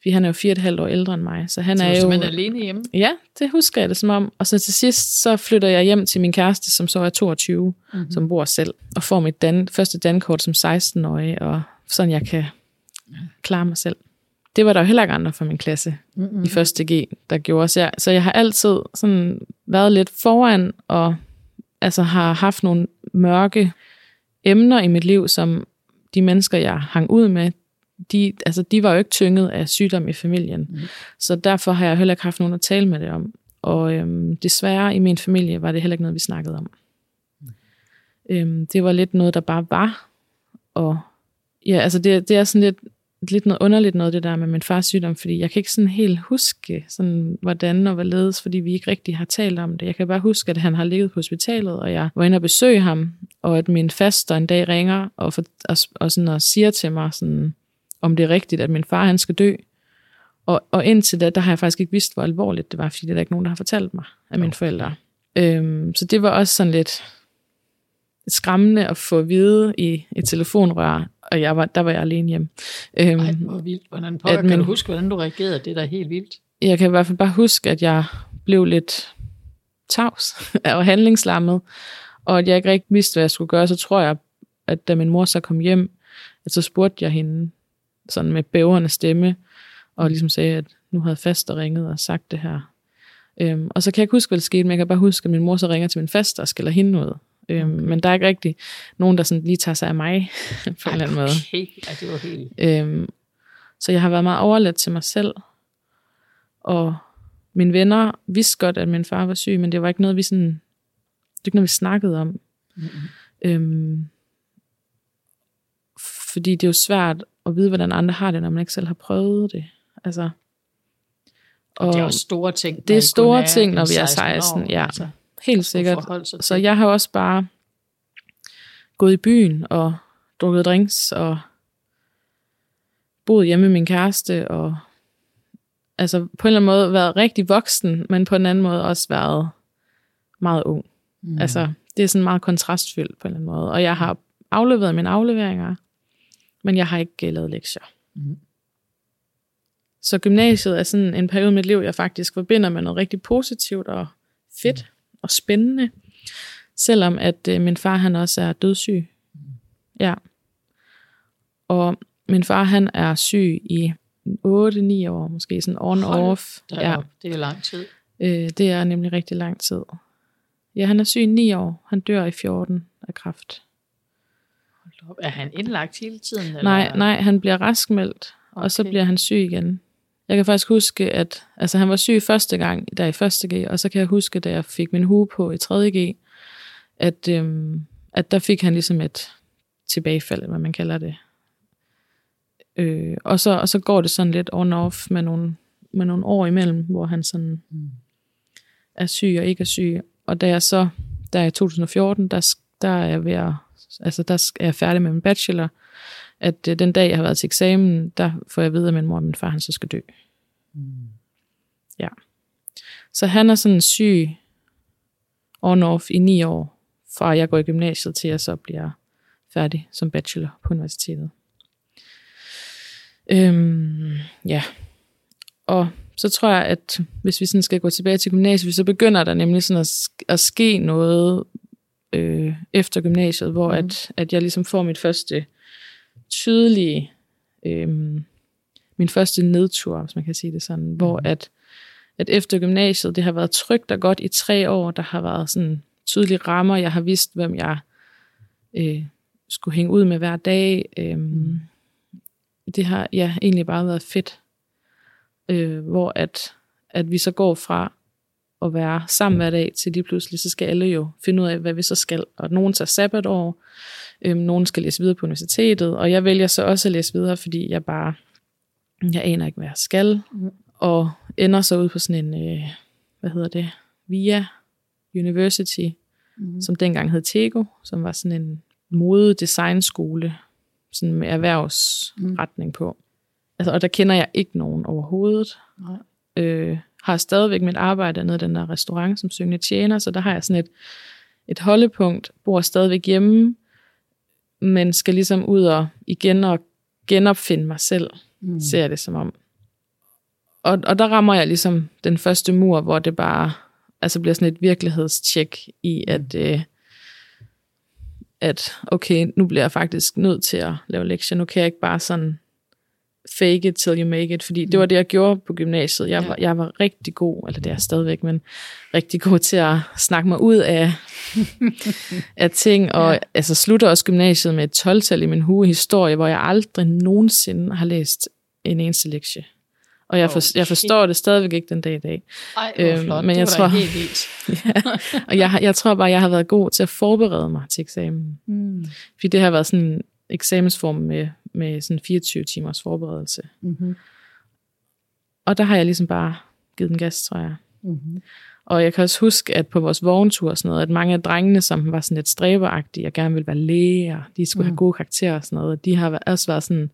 B: fordi han er jo fire og et halvt år ældre end mig. Så han
A: Så
B: er jo...
A: simpelthen alene hjemme?
B: Ja, det husker jeg det som om. Og så til sidst, så flytter jeg hjem til min kæreste, som så er 22,
A: Mhm.
B: mm-hmm. som bor selv, og får mit dan, første dankort som 16-årig, og sådan jeg kan klare mig selv. Det var der jo heller ikke andre fra min klasse
A: Mm-hmm.
B: i første G, der gjorde. Så jeg, så jeg har altid sådan været lidt foran, og altså har haft nogle mørke emner i mit liv, som de mennesker, jeg hang ud med, de, altså, de var jo ikke tynget af sygdom i familien.
A: Mhm.
B: Så derfor har jeg heller ikke haft nogen at tale med det om. Og øhm, desværre i min familie var det heller ikke noget, vi snakkede om. Øhm, det var lidt noget, der bare var. Og ja, altså det, det er sådan lidt, lidt noget underligt noget, det der med min fars sygdom, fordi jeg kan ikke sådan helt huske, sådan, hvordan og hvorledes, fordi vi ikke rigtig har talt om det. Jeg kan bare huske, at han har ligget på hospitalet, og jeg var inde og besøge ham, og at min faster en dag ringer og, for, og, og, sådan, og siger til mig, sådan, om det er rigtigt, at min far han skal dø. Og, og indtil da, der har jeg faktisk ikke vidst, hvor alvorligt det var, fordi det er der ikke nogen, der har fortalt mig af mine forældre. Øhm, så det var også sådan lidt skræmmende at få at vide i et telefonrør, og jeg var, der var jeg alene hjemme. Øhm,
A: Ej, hvor vildt. Hvordan
B: at
A: kan
B: min-
A: du huske, hvordan du reagerede? Det er da helt vildt.
B: jeg kan i hvert fald bare huske, at jeg blev lidt tavs (laughs) og handlingslammet, og at jeg ikke rigtig vidste, hvad jeg skulle gøre. Så tror jeg, at da min mor så kom hjem, at så spurgte jeg hende sådan med bæverne stemme, og ligesom sagde, at nu havde faster ringet og sagt det her. Øhm, og så kan jeg ikke huske, hvad der skete, men jeg kan bare huske, at min mor så ringer til min faster og skælder hende ud. Øhm,
A: Okay.
B: Men der er ikke rigtig nogen, der sådan lige tager sig af mig (laughs) på en eller anden måde.
A: Okay, ja, det var helt...
B: Øhm, så jeg har været meget overladt til mig selv. Og mine venner vidste godt, at min far var syg, men det var ikke noget, vi sådan, det var ikke noget, vi snakkede om.
A: Mm-hmm.
B: Øhm, fordi det er jo svært at vide, hvordan andre har det, når man ikke selv har prøvet det. Altså, og
A: Det er jo store ting.
B: det er store ting, når vi er
A: 16 år,
B: 16. Ja,
A: altså,
B: helt sikkert. Så jeg har også bare gået i byen og drukket drinks og boet hjemme med min kæreste og altså på en eller anden måde været rigtig voksen, men på en anden måde også været meget ung.
A: Mm.
B: Mm. Altså det er sådan meget kontrastfyldt på en eller anden måde. Og jeg har afleveret mine afleveringer, men jeg har ikke øh, lavet lektier.
A: Mm.
B: Så gymnasiet er sådan en periode i mit liv, jeg faktisk forbinder med noget rigtig positivt og fedt og spændende. Selvom at øh, min far han også er dødssyg. Ja. Og min far han er syg i 8-9 år, måske sådan on-off.
A: Der
B: Ja,
A: ja. Det er lang tid.
B: øh, det er nemlig rigtig lang tid. Ja, han er syg i 9 år. Han dør i 14 af kræft.
A: Hold. Er han indlagt hele tiden? Eller?
B: Nej, nej, han bliver raskmeldt, okay. og så bliver han syg igen. Jeg kan faktisk huske, at altså, han var syg første gang, der i første G, og så kan jeg huske, da jeg fik min hue på i 3. G, at, øhm, at der fik han ligesom et tilbagefald, hvad man kalder det. Øh, og, så, og så går det sådan lidt on-off med nogle, med nogle år imellem, hvor han sådan
A: Mm.
B: er syg og ikke er syg. Og da jeg så, der er i 2014, der, der er jeg ved at, altså der er jeg færdig med min bachelor, at øh, den dag, jeg har været til eksamen, der får jeg at vide, at min mor og min far, han så skal dø.
A: Mm.
B: Så han er sådan syg on-off i ni år, fra jeg går i gymnasiet til jeg så bliver færdig som bachelor på universitetet. Øhm, ja. Og så tror jeg, at hvis vi sådan skal gå tilbage til gymnasiet, så begynder der nemlig sådan at, at ske noget øh, efter gymnasiet, hvor mm. at, at jeg ligesom får mit første tydelige, øh, min første nedtur, hvis man kan sige det sådan, mm. hvor at, at efter gymnasiet, det har været trygt og godt i tre år, der har været sådan tydelige rammer, jeg har vidst, hvem jeg øh, skulle hænge ud med hver dag. Øh,
A: Mm.
B: det har ja, egentlig bare været fedt, øh, hvor at, at vi så går fra at være sammen hver dag, til lige pludselig, så skal alle jo finde ud af, hvad vi så skal. Og nogen tager sabbatår, øh, nogen skal læse videre på universitetet, og jeg vælger så også at læse videre, fordi jeg bare, jeg aner ikke, hvad jeg skal,
A: Mm.
B: og ender så ud på sådan en, øh, hvad hedder det, VIA University,
A: Mm.
B: som dengang hed Tego, som var sådan en mode designskole, sådan med erhvervsretning på. Altså, og der kender jeg ikke nogen overhovedet.
A: Nej.
B: Øh, har stadigvæk mit arbejde nede i den der restaurant som syngende tjener, så der har jeg sådan et, et holdepunkt, bor stadigvæk hjemme, men skal ligesom ud og igen og genopfinde mig selv,
A: Mm.
B: ser jeg det som om. og, og der rammer jeg ligesom den første mur, hvor det bare altså bliver sådan et virkelighedstjek i, at, øh, at okay, nu bliver jeg faktisk nødt til at lave lektier. Nu kan jeg ikke bare sådan fake it till you make it, fordi det var det, jeg gjorde på gymnasiet. Jeg,
A: Ja.
B: var, jeg var rigtig god, eller det er jeg stadigvæk, men rigtig god til at snakke mig ud af, (laughs) af ting, og
A: Ja.
B: altså slutter også gymnasiet med et 12-tal i min hue historie, hvor jeg aldrig nogensinde har læst en eneste lektie. Og jeg, for, jeg
A: Okay.
B: forstår det stadigvæk ikke den dag i dag.
A: Ej,
B: Øhm,
A: flot.
B: men
A: det
B: jeg
A: var da
B: tror-
A: helt vildt. (laughs)
B: ja. Og jeg, jeg tror bare, jeg har været god til at forberede mig til eksamen.
A: Mm.
B: Fordi det har været sådan eksamensform med, med sådan 24 timers forberedelse.
A: Mm-hmm.
B: Og der har jeg ligesom bare givet den gas, tror jeg.
A: Mm-hmm.
B: Og jeg kan også huske, at på vores vogntur og sådan noget, at mange af drengene, som var sådan lidt stræberagtige og gerne ville være læge, og de skulle mm. Have gode karakterer og sådan noget, de har også været sådan,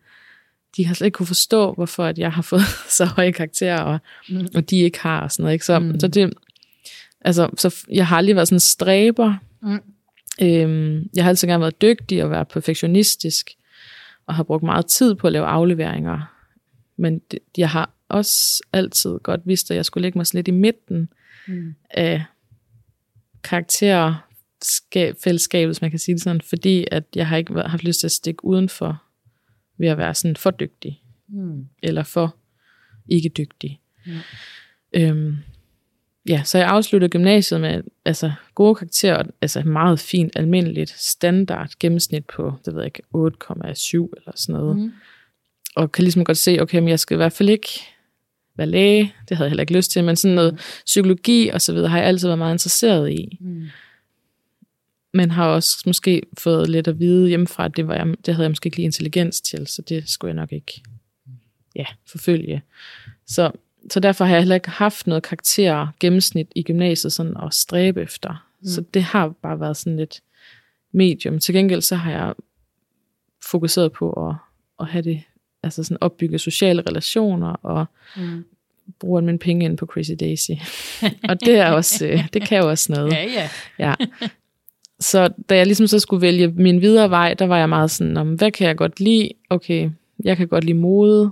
B: de har slet ikke kunne forstå, hvorfor at jeg har (laughs) fået så høje karakterer, og,
A: Mm.
B: og de ikke har og sådan noget. Ikke? Så,
A: Mm.
B: så det, altså, så jeg har aldrig været sådan en stræber.
A: Mm.
B: Øhm, jeg har altid gerne været dygtig og været perfektionistisk, og har brugt meget tid på at lave afleveringer. Men det, jeg har også altid godt vidst, at jeg skulle lægge mig lidt i midten
A: Mm.
B: af karakterfællesskabet, hvis man kan sige det sådan, fordi at jeg har ikke haft lyst til at stikke udenfor ved at være sådan for dygtig,
A: Mm.
B: eller for ikke dygtig.
A: Ja.
B: Øhm, ja, så jeg afsluttede gymnasiet med altså, gode karakterer, altså meget fint, almindeligt, standard gennemsnit på, det ved jeg ikke, 8,7 eller sådan noget.
A: Mm.
B: Og kan ligesom godt se, okay, men jeg skal i hvert fald ikke være læge, det havde jeg heller ikke lyst til, men sådan noget psykologi og så videre har jeg altid været meget interesseret i.
A: Mm.
B: Men har også måske fået lidt at vide hjemmefra, at det, var jeg, det havde jeg måske ikke lige intelligens til, så det skulle jeg nok ikke ja, forfølge. Så, så derfor har jeg heller ikke haft noget karakter gennemsnit i gymnasiet sådan at stræbe efter. Mm. Så det har bare været sådan lidt medium. Til gengæld så har jeg fokuseret på at, at have det, altså sådan opbygge sociale relationer og
A: Mm.
B: bruger mine penge ind på Crazy Daisy. (laughs) og det, er også, øh, det kan jo også noget.
A: Ja, ja.
B: Ja. Så da jeg ligesom så skulle vælge min videre vej, der var jeg meget sådan, om, hvad kan jeg godt lide? Okay, jeg kan godt lide mode.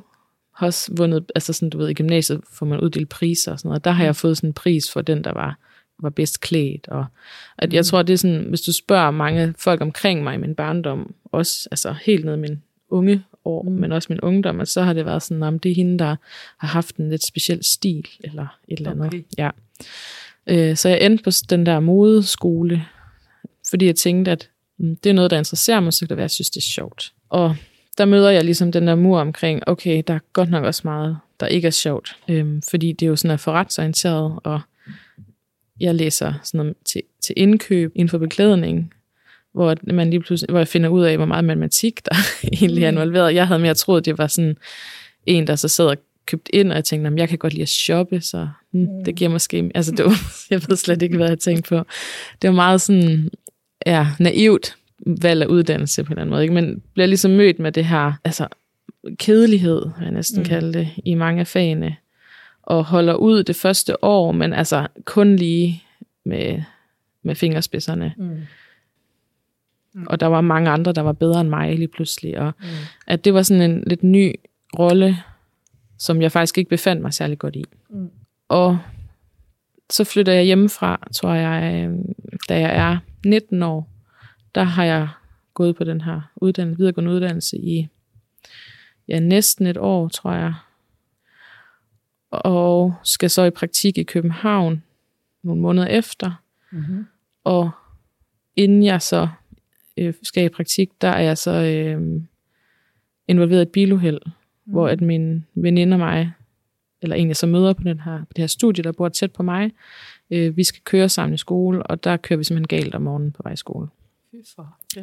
B: Har også vundet, altså sådan, du ved, i gymnasiet får man uddelt priser og sådan noget. Der har jeg fået sådan en pris for den, der var, var bedst klædt. Og at jeg tror, det er sådan, hvis du spørger mange folk omkring mig i min barndom, også altså helt ned i min unge år, mm. men også min ungdom, at så har det været sådan, om det er hende, der har haft en lidt speciel stil, eller et eller andet.
A: Okay.
B: Ja. Øh, så jeg endte på den der modeskole, fordi jeg tænkte, at mm, det er noget, der interesserer mig, så kan det være, at jeg synes, det er sjovt. Og der møder jeg ligesom den der mur omkring, okay, der er godt nok også meget, der ikke er sjovt, øhm, fordi det er jo sådan er forretsorienteret, og jeg læser sådan noget til, til indkøb inden for beklædning, hvor man lige pludselig, hvor jeg finder ud af, hvor meget matematik der (laughs) egentlig er involveret. Jeg havde mere troet, det var sådan en, der så sad og købt ind, og jeg tænkte, "Nå, jeg kan godt lide at shoppe, så hmm, det giver måske... Altså, det var, (laughs) jeg ved slet ikke, hvad jeg tænkte på. Det var meget sådan, ja, naivt valg af uddannelse på en eller anden måde, ikke? men bliver ligesom mødt med det her, altså kedelighed, vil jeg næsten
A: Mm.
B: mm. kalde det, i mange af fagene, og holder ud det første år, men altså kun lige med, med fingerspidserne.
A: Mm.
B: Og der var mange andre, der var bedre end mig lige pludselig, og
A: Mm.
B: at det var sådan en lidt ny rolle, som jeg faktisk ikke befandt mig særlig godt i.
A: Mm.
B: Og så flytter jeg hjemmefra, tror jeg, øh, da jeg er 19 år. Der har jeg gået på den her uddannelse, videregående uddannelse i ja, næsten et år, tror jeg. Og skal så i praktik i København nogle måneder efter.
A: Mm-hmm.
B: Og inden jeg så øh, skal i praktik, der er jeg så øh, involveret i et biluheld, mm. hvor at min veninde og mig, eller en jeg så møder på, den her, på det her studie, der bor tæt på mig, øh, vi skal køre sammen i skole, og der kører vi simpelthen galt om morgenen på vej i skole.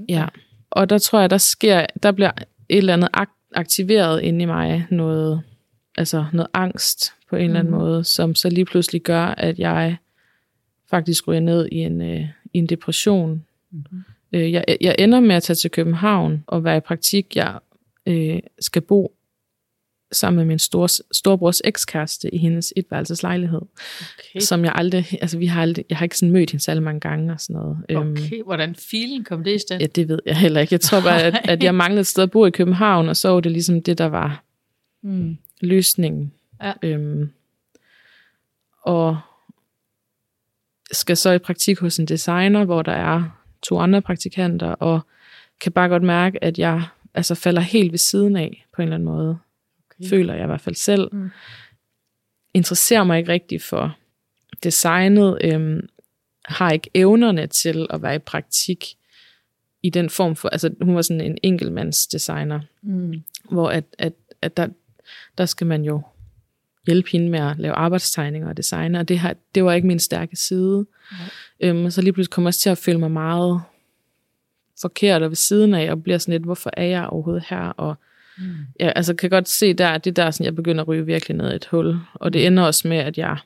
B: Ja. Og der tror jeg, der sker, der bliver et eller andet ak- aktiveret inde i mig, noget, altså noget angst på en eller anden
A: Mhm.
B: måde, som så lige pludselig gør, at jeg faktisk ryger ned i en, øh, i en depression.
A: Mhm.
B: Øh, jeg, jeg ender med at tage til København og være i praktik. Jeg øh, skal bo sammen med min store, storebrors ekskæreste i hendes etværelseslejlighed,
A: Okay.
B: som jeg aldrig, altså vi har aldrig, jeg har ikke sådan mødt hende særlig mange gange og sådan noget. Øhm,
A: Okay, hvordan filen kom det i stand?
B: Ja, det ved jeg heller ikke. Jeg tror bare, at, at jeg manglede et sted at bo i København, og så var det ligesom det, der var
A: Mm.
B: løsningen
A: Ja.
B: Øhm, og skal så i praktik hos en designer, hvor der er to andre praktikanter, og kan bare godt mærke, at jeg altså falder helt ved siden af, på en eller anden måde. Okay. Føler jeg i hvert fald selv.
A: Mm.
B: Interesserer mig ikke rigtig for designet, øhm, har ikke evnerne til at være i praktik i den form for, altså hun var sådan en enkeltmandsdesigner,
A: Mm.
B: hvor at, at, at der, der skal man jo hjælpe hende med at lave arbejdstegninger og designe, og det, har, det var ikke min stærke side.
A: Nej.
B: Øhm, og så lige pludselig kom jeg også til at føle mig meget forkert og ved siden af, og bliver sådan lidt, hvorfor er jeg overhovedet her? Og
A: Mm.
B: jeg altså, kan godt se der, at det er der, sådan, jeg begynder at ryge virkelig ned i et hul. Og det ender også med, at jeg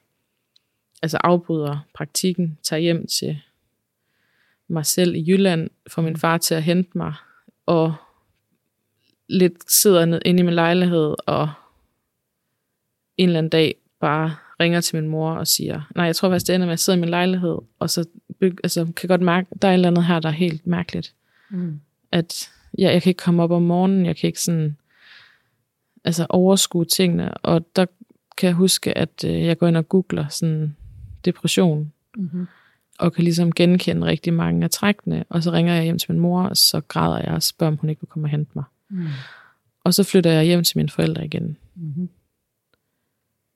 B: altså afbryder praktikken, tager hjem til mig selv i Jylland, får min far til at hente mig, og lidt sidder ned inde i min lejlighed, og en eller anden dag bare ringer til min mor og siger, nej, jeg tror faktisk, det ender med, at jeg sidder i min lejlighed, og så altså, kan godt mærke, der er et eller andet her, der er helt mærkeligt
A: Mm.
B: at jeg, jeg kan ikke komme op om morgenen, jeg kan ikke sådan, altså overskue tingene, og der kan jeg huske, at øh, jeg går ind og googler sådan depression,
A: Mm-hmm.
B: og kan ligesom genkende rigtig mange af trækkene, og så ringer jeg hjem til min mor, og så græder jeg og spørger, om hun ikke vil komme og hente mig.
A: Mm.
B: Og så flytter jeg hjem til mine forældre igen.
A: Mm-hmm.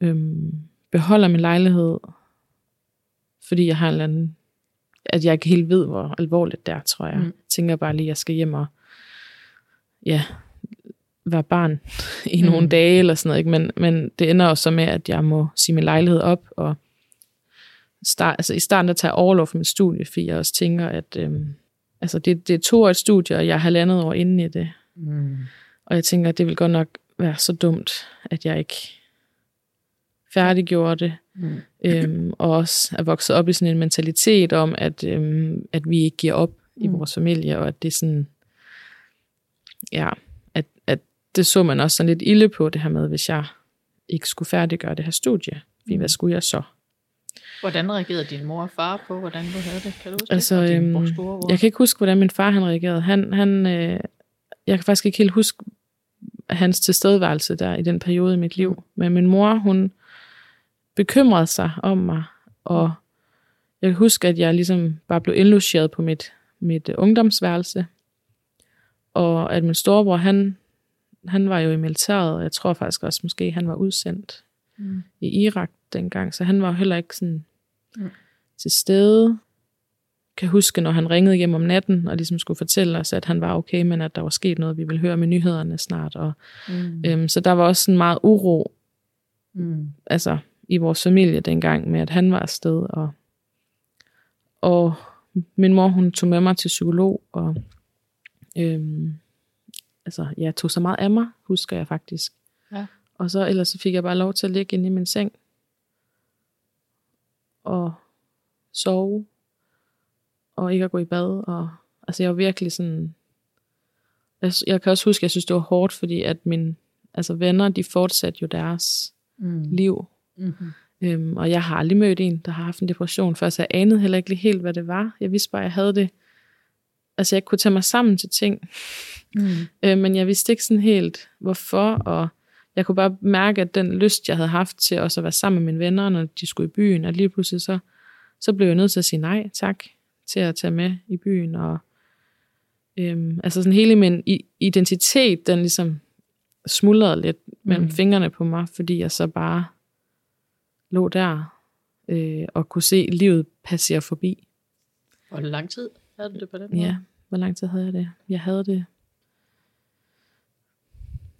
B: Øhm, beholder min lejlighed, fordi jeg har en eller anden, at jeg ikke helt ved, hvor alvorligt det er, tror jeg.
A: Mm.
B: Mm. Tænker bare lige, at jeg skal hjem og ja, være barn i
A: Mm.
B: nogle dage eller sådan noget. Ikke? Men, men det ender også så med, at jeg må sige min lejlighed op, og start, altså i starten der tager jeg overlov for mit studie, fordi jeg også tænker, at øhm, altså det, det er to år et studie, og jeg er halvandet år inde i det.
A: Mm.
B: Og jeg tænker, at det vil godt nok være så dumt, at jeg ikke færdiggjorde det.
A: Mm.
B: Øhm, og også er vokset op i sådan en mentalitet om, at, øhm, at vi ikke giver op i
A: Mm.
B: vores familie, og at det er sådan, ja, at, at det så man også sådan lidt ille på det her med, hvis jeg ikke skulle færdiggøre det her studie. Fordi
A: Mm.
B: hvad skulle jeg så?
A: Hvordan reagerede din mor og far på, hvordan du havde det? Kan du huske
B: Altså,
A: det?
B: Øhm? Jeg kan ikke huske, hvordan min far han reagerede. Han, han, øh, jeg kan faktisk ikke helt huske hans tilstedeværelse der i den periode i mit liv. Men min mor, hun bekymrede sig om mig, og jeg kan huske, at jeg ligesom bare blev indlogeret på mit, mit ungdomsværelse, og at min storebror, han, han var jo i militæret, og jeg tror faktisk også, måske han var udsendt
A: Mm.
B: i Irak dengang, så han var jo heller ikke sådan
A: Mm.
B: til stede. Kan huske, når han ringede hjem om natten, og ligesom skulle fortælle os, at han var okay, men at der var sket noget, vi ville høre med nyhederne snart. Og,
A: Mm.
B: øhm, så der var også sådan meget uro
A: Mm.
B: altså, i vores familie dengang, med at han var afsted. Og, og min mor, hun tog med mig til psykolog, og øhm, altså, ja, tog så meget af mig, husker jeg faktisk.
A: Ja.
B: Og så ellers så fik jeg bare lov til at ligge inde i min seng og sove og ikke at gå i bad. Og, altså jeg var virkelig sådan... Jeg, jeg kan også huske, at jeg synes, det var hårdt, fordi at mine altså venner, de fortsatte jo deres
A: Mm.
B: liv.
A: Mm-hmm.
B: Øhm, og jeg har aldrig mødt en, der har haft en depression før, så jeg anede heller ikke helt, hvad det var. Jeg vidste bare, at jeg havde det. Altså, jeg kunne tage mig sammen til ting.
A: Mm.
B: Øh, men jeg vidste ikke sådan helt, hvorfor. Og jeg kunne bare mærke, at den lyst, jeg havde haft til også at være sammen med mine venner, når de skulle i byen, at lige pludselig så, så blev jeg nødt til at sige nej tak til at tage med i byen. Og, øhm, altså sådan hele min identitet, den ligesom smuldrede lidt mellem
A: Mm.
B: fingrene på mig, fordi jeg så bare lå der øh, og kunne se livet passere forbi.
A: Hvor lang tid havde du det på den måde?
B: Ja, hvor lang tid havde jeg det? Jeg havde det...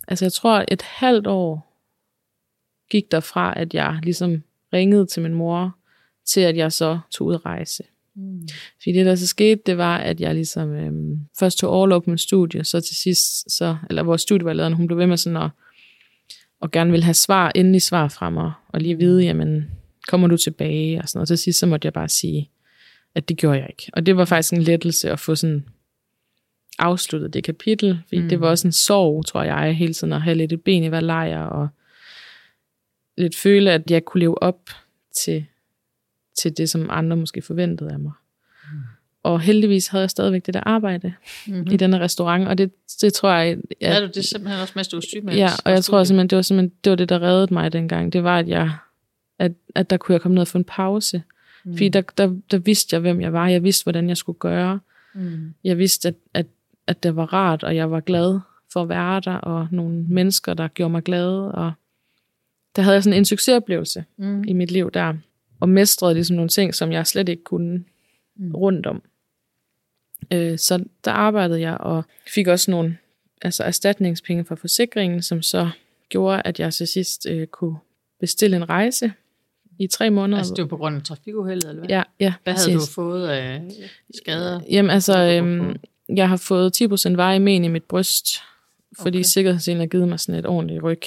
B: Altså jeg tror, et halvt år gik der fra, at jeg ligesom ringede til min mor, til at jeg så tog ud at rejse.
A: Mm.
B: Fordi det, der så skete, det var, at jeg ligesom øhm, først tog overlov på min studie, så til sidst, så, eller vores studievejlederen, hun blev ved med sådan at, og gerne ville have svar, endelig svar fra mig, og lige vide, jamen, kommer du tilbage, og sådan noget. Til sidst, så måtte jeg bare sige, at det gjorde jeg ikke. Og det var faktisk en lettelse at få sådan afsluttet det kapitel, fordi
A: Mm.
B: mm. det var også en sorg, tror jeg, hele tiden at have lidt et ben i hver lejr, og lidt føle, at jeg kunne leve op til, til det, som andre måske forventede af mig. og heldigvis havde jeg stadigvæk det der arbejde
A: Mm-hmm.
B: mm. i denne restaurant, og det, det tror jeg...
A: Ja, du, det simpelthen også mest, du er syg med.
B: Ja, og jeg tror simpelthen, det var simpelthen det, var det der reddede mig dengang. Det var, at, jeg, at, at der kunne jeg komme ned og få en pause. Mm. Fordi der, der, der vidste jeg, hvem jeg var. Jeg vidste, hvordan jeg skulle gøre.
A: Mm.
B: Jeg vidste, at, at, at det var rart, og jeg var glad for at være der, og nogle mennesker, der gjorde mig glad. Og der havde jeg sådan en succesoplevelse
A: Mm.
B: i mit liv der, og mestrede ligesom nogle ting, som jeg slet ikke kunne
A: Mm.
B: rundt om. Øh, så der arbejdede jeg, og fik også nogle altså erstatningspenge fra forsikringen, som så gjorde, at jeg til sidst øh, kunne bestille en rejse i tre måneder.
A: Altså, det var på grund af trafikuheldet, eller hvad?
B: ja, ja,
A: Hvad havde du
B: præcis.
A: fået af skader?
B: Jamen altså, øhm, jeg har fået 10% veje men i mit bryst, fordi
A: Okay.
B: sikkerhedsdelen har givet mig sådan et ordentligt ryg.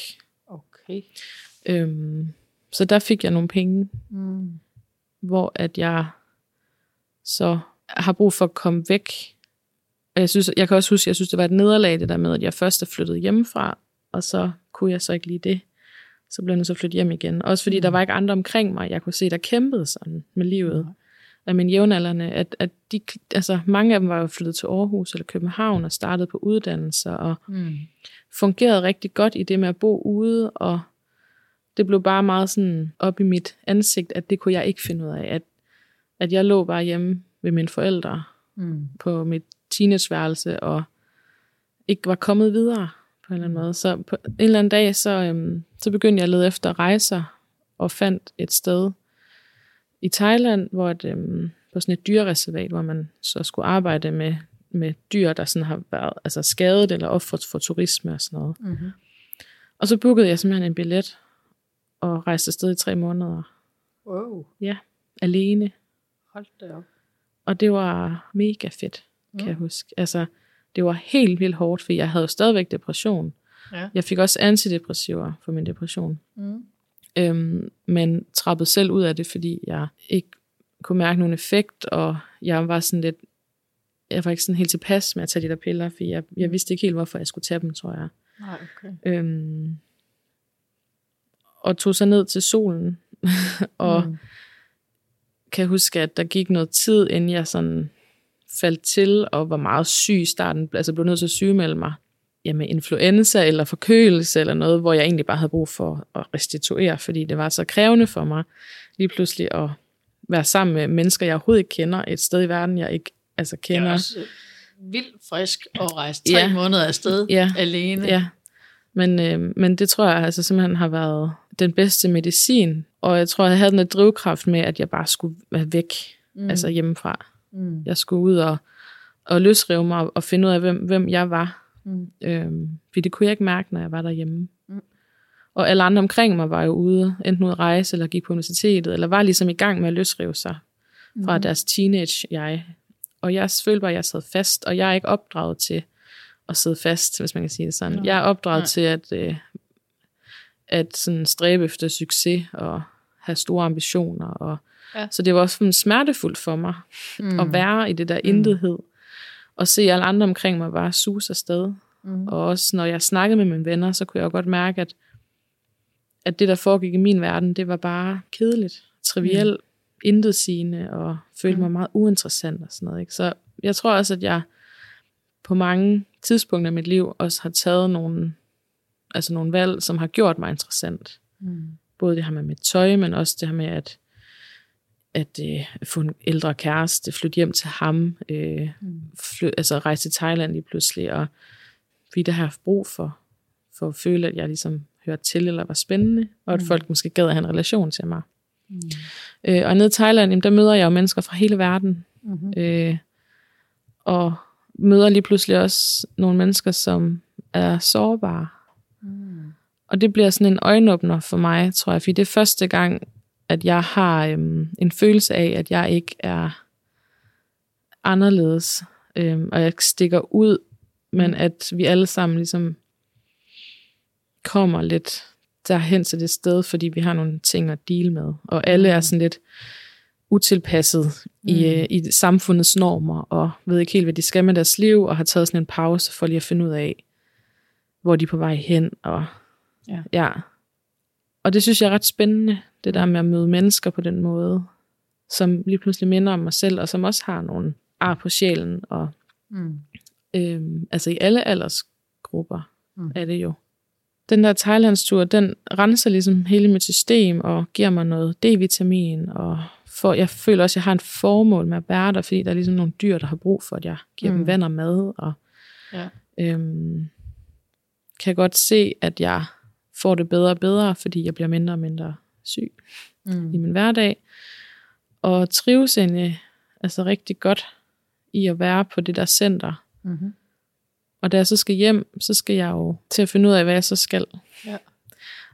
A: Okay.
B: Øhm, så der fik jeg nogle penge,
A: Mm.
B: hvor at jeg så har brug for at komme væk. Og jeg, synes, jeg kan også huske, jeg synes, det var et nederlag, det der med, at jeg først er flyttet hjemmefra, og så kunne jeg så ikke lige det. Så blev jeg nødt til at flytte hjem igen. Også fordi mm. der var ikke andre omkring mig, jeg kunne se, der kæmpede sådan med livet. Af mine jævnaldrende, at, at de, altså, mange af dem var jo flyttet til Aarhus eller København og startede på uddannelser og
A: Mm.
B: fungerede rigtig godt i det med at bo ude, og det blev bare meget sådan op i mit ansigt, at det kunne jeg ikke finde ud af, at, at jeg lå bare hjemme ved mine forældre
A: Mm.
B: på mit teenageværelse, og ikke var kommet videre på en eller anden måde. Så på en eller anden dag, så, øhm, så begyndte jeg at lede efter rejser, og fandt et sted i Thailand, hvor et, øhm, på sådan et dyrereservat, hvor man så skulle arbejde med, med dyr, der sådan har været altså skadet eller offret for turisme og sådan noget.
A: Mm-hmm.
B: Og så bookede jeg simpelthen en billet og rejste afsted i tre måneder
A: Wow,
B: alene.
A: hold da op.
B: Og det var mega fedt, kan
A: Mm.
B: jeg huske. Altså, det var helt vildt hårdt, for jeg havde jo stadigvæk depression.
A: Ja.
B: Jeg fik også antidepressiver for min depression.
A: Mm.
B: Øhm, men trappede selv ud af det, fordi jeg ikke kunne mærke nogen effekt, og jeg var sådan lidt, jeg var ikke sådan helt tilpas med at tage de der piller, for jeg, jeg vidste ikke helt, hvorfor jeg skulle tage dem, tror jeg.
A: Nej, okay.
B: Øhm, og tog så ned til solen, (laughs) og
A: Mm.
B: kan huske, at der gik noget tid, inden jeg sådan faldt til og var meget syg i starten. Altså blev nødt til at sygemelde mig ja, med influenza eller forkølelse eller noget, hvor jeg egentlig bare havde brug for at restituere, fordi det var så krævende for mig lige pludselig at være sammen med mennesker, jeg overhovedet ikke kender, et sted i verden, jeg ikke altså,
A: Det er
B: kender.
A: også øh, vildt frisk at rejse tre
B: Ja.
A: måneder afsted
B: Ja.
A: alene.
B: Ja, men, øh, men det tror jeg altså simpelthen har været den bedste medicin, og jeg tror, jeg havde den et drivkraft med, at jeg bare skulle være væk,
A: mm.
B: altså hjemmefra.
A: Mm.
B: Jeg skulle ud og, og løsrive mig og finde ud af, hvem, hvem jeg var.
A: Mm.
B: Øhm, fordi det kunne jeg ikke mærke, når jeg var derhjemme.
A: Mm.
B: Og alle andre omkring mig var jo ude, enten ude at rejse, eller gik på universitetet, eller var ligesom i gang med at løsrive sig fra
A: Mhm.
B: deres teenage-jeg. Og jeg følte bare, at jeg sad fast, og jeg er ikke opdraget til at sidde fast, hvis man kan sige det sådan.
A: Nå.
B: Jeg er opdraget
A: Nej.
B: til at, øh, at sådan stræbe efter succes, og have store ambitioner. Og,
A: Ja.
B: Så det var også sådan smertefuldt for mig,
A: Mm.
B: at være i det der intethed, og se alle andre omkring mig bare suse afsted.
A: Mm.
B: Og også når jeg snakkede med mine venner, så kunne jeg godt mærke, at, at det, der foregik i min verden, det var bare kedeligt, trivielt, mm. intetsigende, og følte
A: Mm.
B: mig meget uinteressant og sådan noget. Ikke? Så jeg tror også, at jeg på mange tidspunkter i mit liv også har taget nogle, altså nogle valg, som har gjort mig interessant.
A: Mm.
B: Både det her med mit tøj, men også det her med at, at øh, få en ældre kæreste, flytte hjem til ham, øh,
A: Mm.
B: fly, altså rejse til Thailand lige pludselig, og fordi det har haft brug for, for at føle, at jeg ligesom hørte til, eller var spændende, og at
A: Mm.
B: folk måske gad at have en relation til mig.
A: Mm.
B: Øh, og nede i Thailand, jamen, der møder jeg jo mennesker fra hele verden,
A: Mm.
B: øh, og møder lige pludselig også nogle mennesker, som er sårbare.
A: Mm.
B: Og det bliver sådan en øjenåbner for mig, tror jeg, fordi det er første gang, at jeg har øhm, en følelse af, at jeg ikke er anderledes, øhm, og jeg stikker ud, men at vi alle sammen ligesom kommer lidt derhen til det sted, fordi vi har nogle ting at deal med, og alle er sådan lidt utilpasset mm. i, øh, i samfundets normer, og ved ikke helt, hvad de skal med deres liv, og har taget sådan en pause for lige at finde ud af, hvor de er på vej hen, og
A: Ja.
B: ja. Og det synes jeg er ret spændende, det der med at møde mennesker på den måde, som lige pludselig minder om mig selv, og som også har nogle ar på sjælen, og
A: Mm.
B: øhm, altså i alle aldersgrupper
A: Mm.
B: er det jo. Den der Thailandstur, den renser ligesom hele mit system, og giver mig noget D-vitamin, og for, jeg føler også, at jeg har en formål med at være der, fordi der er ligesom nogle dyr, der har brug for, at jeg giver mm.
A: Mm.
B: dem vand og mad, og
A: Ja.
B: øhm, kan godt se, at jeg får det bedre og bedre, fordi jeg bliver mindre og mindre syg
A: Mm.
B: i min hverdag, og trives egentlig altså rigtig godt i at være på det der center.
A: Mm-hmm.
B: Og da jeg så skal hjem, så skal jeg jo til at finde ud af, hvad jeg så skal.
A: Ja.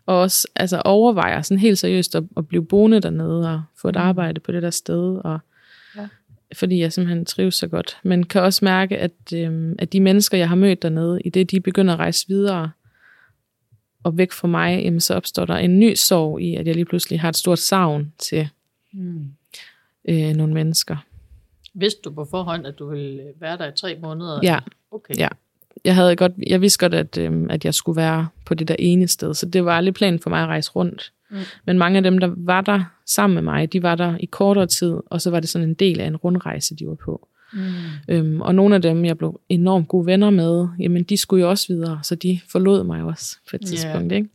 B: Og også altså, overvejer sådan helt seriøst at, at blive boende dernede og få et
A: Mm.
B: arbejde på det der sted. Og,
A: Ja.
B: Fordi jeg simpelthen trives så godt. Men kan også mærke, at, øhm, at de mennesker, jeg har mødt dernede, i det de begynder at rejse videre og væk fra mig, jamen, så opstår der en ny sorg i, at jeg lige pludselig har et stort savn til
A: Mm.
B: øh, nogle mennesker.
A: Vidste du på forhånd, at du ville være der i tre måneder?
B: Ja.
A: Okay.
B: Ja. Jeg, havde godt, jeg vidste godt, at, øhm, at jeg skulle være på det der ene sted, så det var aldrig planen for mig at rejse rundt.
A: Mm.
B: Men mange af dem, der var der sammen med mig, de var der i kortere tid, og så var det sådan en del af en rundrejse, de var på.
A: Mm.
B: Øhm, og nogle af dem, jeg blev enormt gode venner med, jamen de skulle jo også videre, så de forlod mig også på et tidspunkt. Ikke?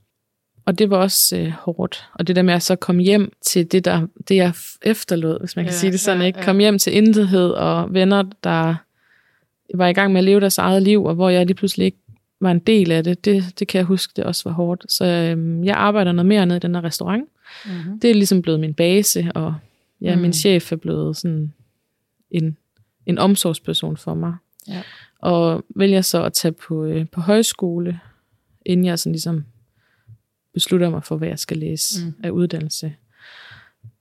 B: Og det var også øh, hårdt. Og det der med at så komme hjem til det, der, det jeg efterlod, hvis man kan
A: Ja,
B: sige det sådan,
A: ja,
B: ikke? Kom hjem til intethed og venner, der var i gang med at leve deres eget liv, og hvor jeg lige pludselig ikke var en del af det, det, det kan jeg huske, det også var hårdt. Så øhm, jeg arbejder noget mere nede i den her restaurant.
A: Mm-hmm.
B: Det er ligesom blevet min base, og ja,
A: Mm.
B: min chef er blevet sådan en, en omsorgsperson for mig.
A: Ja.
B: Og vælger så at tage på, øh, på højskole, inden jeg sådan ligesom beslutter mig for, hvad jeg skal læse
A: Mm.
B: af uddannelse.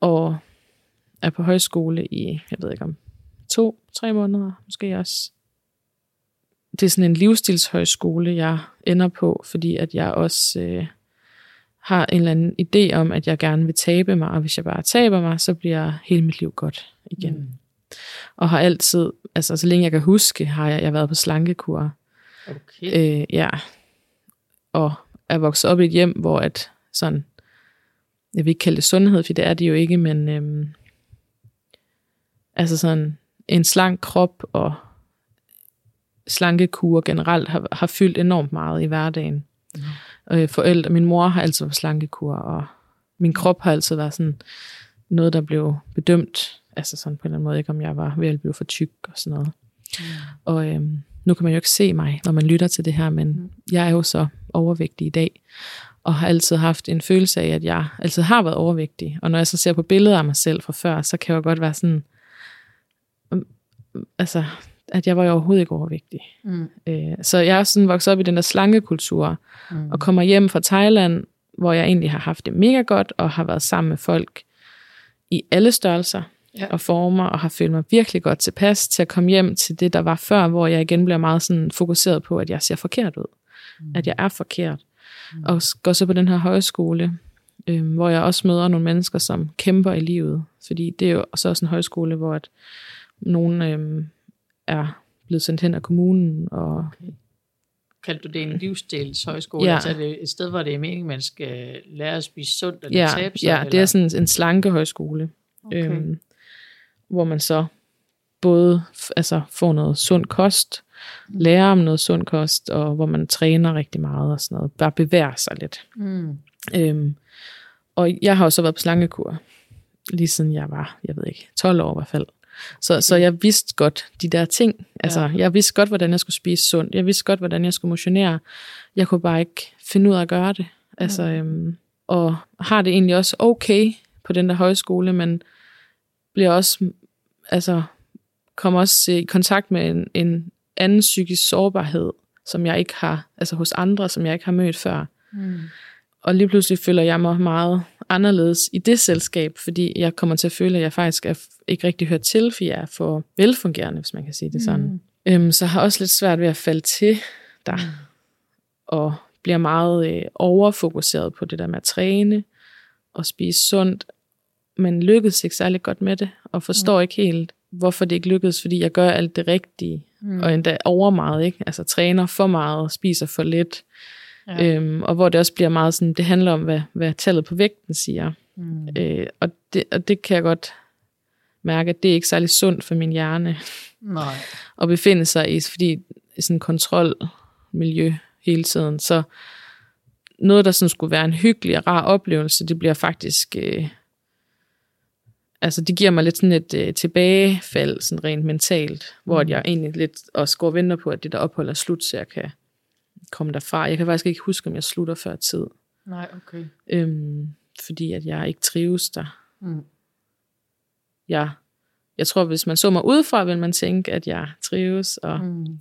B: Og er på højskole i, jeg ved ikke om, to, tre måneder, måske også. Det er sådan en livsstilshøjskole, jeg ender på, fordi at jeg også øh, har en eller anden idé om, at jeg gerne vil tabe mig, og hvis jeg bare taber mig, så bliver hele mit liv godt igen. Mm. Og har altid, altså så længe jeg kan huske, har jeg, jeg været på slankekur.
A: Okay.
B: Øh, ja. Og er vokset op i et hjem, hvor at sådan, jeg vil ikke kalde det sundhed, for det er det jo ikke, men øhm, altså sådan en slank krop og slankekur generelt har, har fyldt enormt meget i hverdagen.
A: Mm.
B: Øh, forældre, min mor har altid været slankekur, og min krop har altid været sådan noget, der blev bedømt, altså sådan på en eller anden måde, ikke om jeg var ved at blive for tyk og sådan noget.
A: Mm.
B: Og øhm, nu kan man jo ikke se mig, når man lytter til det her, men
A: Mm.
B: jeg er jo så overvægtig i dag, og har altid haft en følelse af, at jeg altid har været overvægtig. Og når jeg så ser på billeder af mig selv fra før, så kan jeg jo godt være sådan, øhm, altså, at jeg var jo overhovedet ikke overvægtig.
A: Mm.
B: Øh, så jeg er sådan vokset op i den der slankekultur,
A: Mm.
B: og kommer hjem fra Thailand, hvor jeg egentlig har haft det mega godt, og har været sammen med folk i alle størrelser
A: Ja.
B: og former, og har følt mig virkelig godt tilpas til at komme hjem til det, der var før, hvor jeg igen bliver meget sådan fokuseret på, at jeg ser forkert ud.
A: Mm.
B: At jeg er forkert. Og s- går så på den her højskole, øh, hvor jeg også møder nogle mennesker, som kæmper i livet. Fordi det er jo så også en højskole, hvor at nogen øh, er blevet sendt hen af kommunen, og
A: Okay. Kaldte du det en livsstilshøjskole?
B: Ja.
A: Altså er det et sted, hvor det er meningen, man skal lære at spise sundt eller
B: ja,
A: tabe sig?
B: ja, det
A: eller?
B: er sådan en slanke højskole.
A: Okay.
B: øhm, hvor man så både altså, får noget sund kost, lærer om noget sund kost, og hvor man træner rigtig meget og sådan noget. Bare bevæger sig lidt.
A: Mm.
B: Øhm, og jeg har jo så været på slangekur, lige siden jeg var, jeg ved ikke, 12 år i hvert fald. Så, så jeg vidste godt de der ting. Altså,
A: Ja.
B: jeg vidste godt, hvordan jeg skulle spise sundt. Jeg vidste godt, hvordan jeg skulle motionere. Jeg kunne bare ikke finde ud af at gøre det. Altså, øhm, og har det egentlig også okay på den der højskole, men bliver også, altså, kommer også i kontakt med en, en anden psykisk sårbarhed, som jeg ikke har, altså hos andre, som jeg ikke har mødt før.
A: Mm.
B: Og lige pludselig føler jeg mig meget anderledes i det selskab, fordi jeg kommer til at føle, at jeg faktisk er ikke rigtig hørt til, for jeg er for velfungerende, hvis man kan sige det sådan.
A: Mm.
B: Øhm, så har også lidt svært ved at falde til der, og bliver meget øh, overfokuseret på det der med at træne og spise sundt, men lykkedes ikke særlig godt med det, og forstår ikke helt, hvorfor det ikke lykkedes, fordi jeg gør alt det rigtige,
A: Mm.
B: og endda over meget, ikke? Altså træner for meget, spiser for lidt,
A: Ja.
B: Øhm, og hvor det også bliver meget sådan, det handler om, hvad, hvad tallet på vægten siger.
A: Mm.
B: Øh, og, det, og det kan jeg godt mærke, at det er ikke særlig sundt for min hjerne
C: Nej.
B: at befinde sig i, fordi i sådan en kontrolmiljø hele tiden. Så noget, der sådan skulle være en hyggelig og rar oplevelse, det bliver faktisk... Øh, altså, det giver mig lidt sådan et øh, tilbagefald, sådan rent mentalt, hvor at jeg egentlig lidt også går og venter på, at det der ophold er slut, så jeg kan komme derfra. Jeg kan faktisk ikke huske, om jeg slutter før tid.
C: Nej, okay.
B: Øhm, fordi at jeg ikke trives der.
C: Mm.
B: Jeg, jeg tror, hvis man så mig udefra, ville man tænke, at jeg trives og
C: Mm.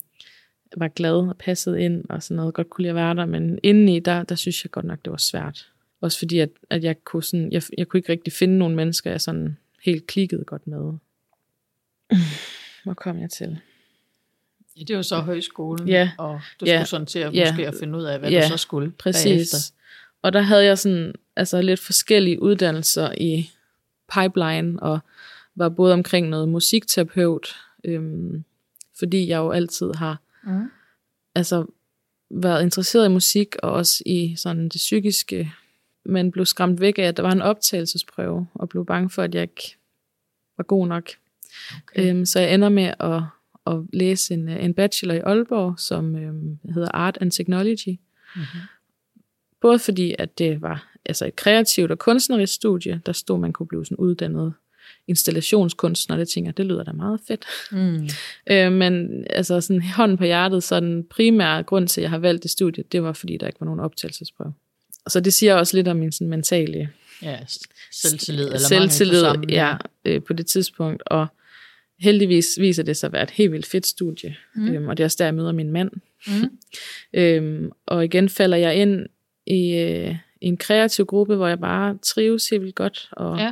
B: var glad og passede ind og sådan noget, godt kunne lide at være der, men indeni, der, der synes jeg godt nok, det var svært. Også fordi, at, at jeg, kunne sådan, jeg, jeg kunne ikke rigtig finde nogle mennesker, jeg sådan helt klikkede godt med. Hvor kom jeg til?
C: Ja, det var så højskolen,
B: Ja.
C: og du
B: Ja.
C: skulle sådan til at,
B: Ja.
C: måske at finde ud af, hvad
B: Ja.
C: du så skulle
B: Præcis.
C: bagefter.
B: Og der havde jeg sådan, altså lidt forskellige uddannelser i pipeline, og var både omkring noget musikterapeut, øhm, fordi jeg jo altid har
C: Mm.
B: altså været interesseret i musik, og også i sådan det psykiske, men blev skræmt væk af, at der var en optagelsesprøve, og blev bange for, at jeg ikke var god nok.
C: Okay.
B: Øhm, så jeg ender med at, at læse en, øh, en bachelor i Aalborg, som øhm, hedder Art and Technology.
C: Mhm.
B: Både fordi, at det var altså et kreativt og kunstnerisk studie, der stod, man kunne blive sådan uddannet installationskunstner, det tænker det lyder da meget fedt.
C: Mm. (laughs)
B: Øh, men altså sådan hånden på hjertet, så den primære grund til, at jeg har valgt det studie, det var, fordi der ikke var nogen optagelsesprøve. Så det siger også lidt om min sådan, mentale
C: Ja, selvtillid. Eller
B: selvtillid
C: mangel på samme,
B: ja, øh, på det tidspunkt. Og heldigvis viser det sig at være et helt vildt fedt studie. Mm. Øhm, og det er også der, jeg møder min mand.
C: Mm. (laughs)
B: Øhm, og igen falder jeg ind i, øh, i en kreativ gruppe, hvor jeg bare trives helt vildt godt. Og
C: Ja.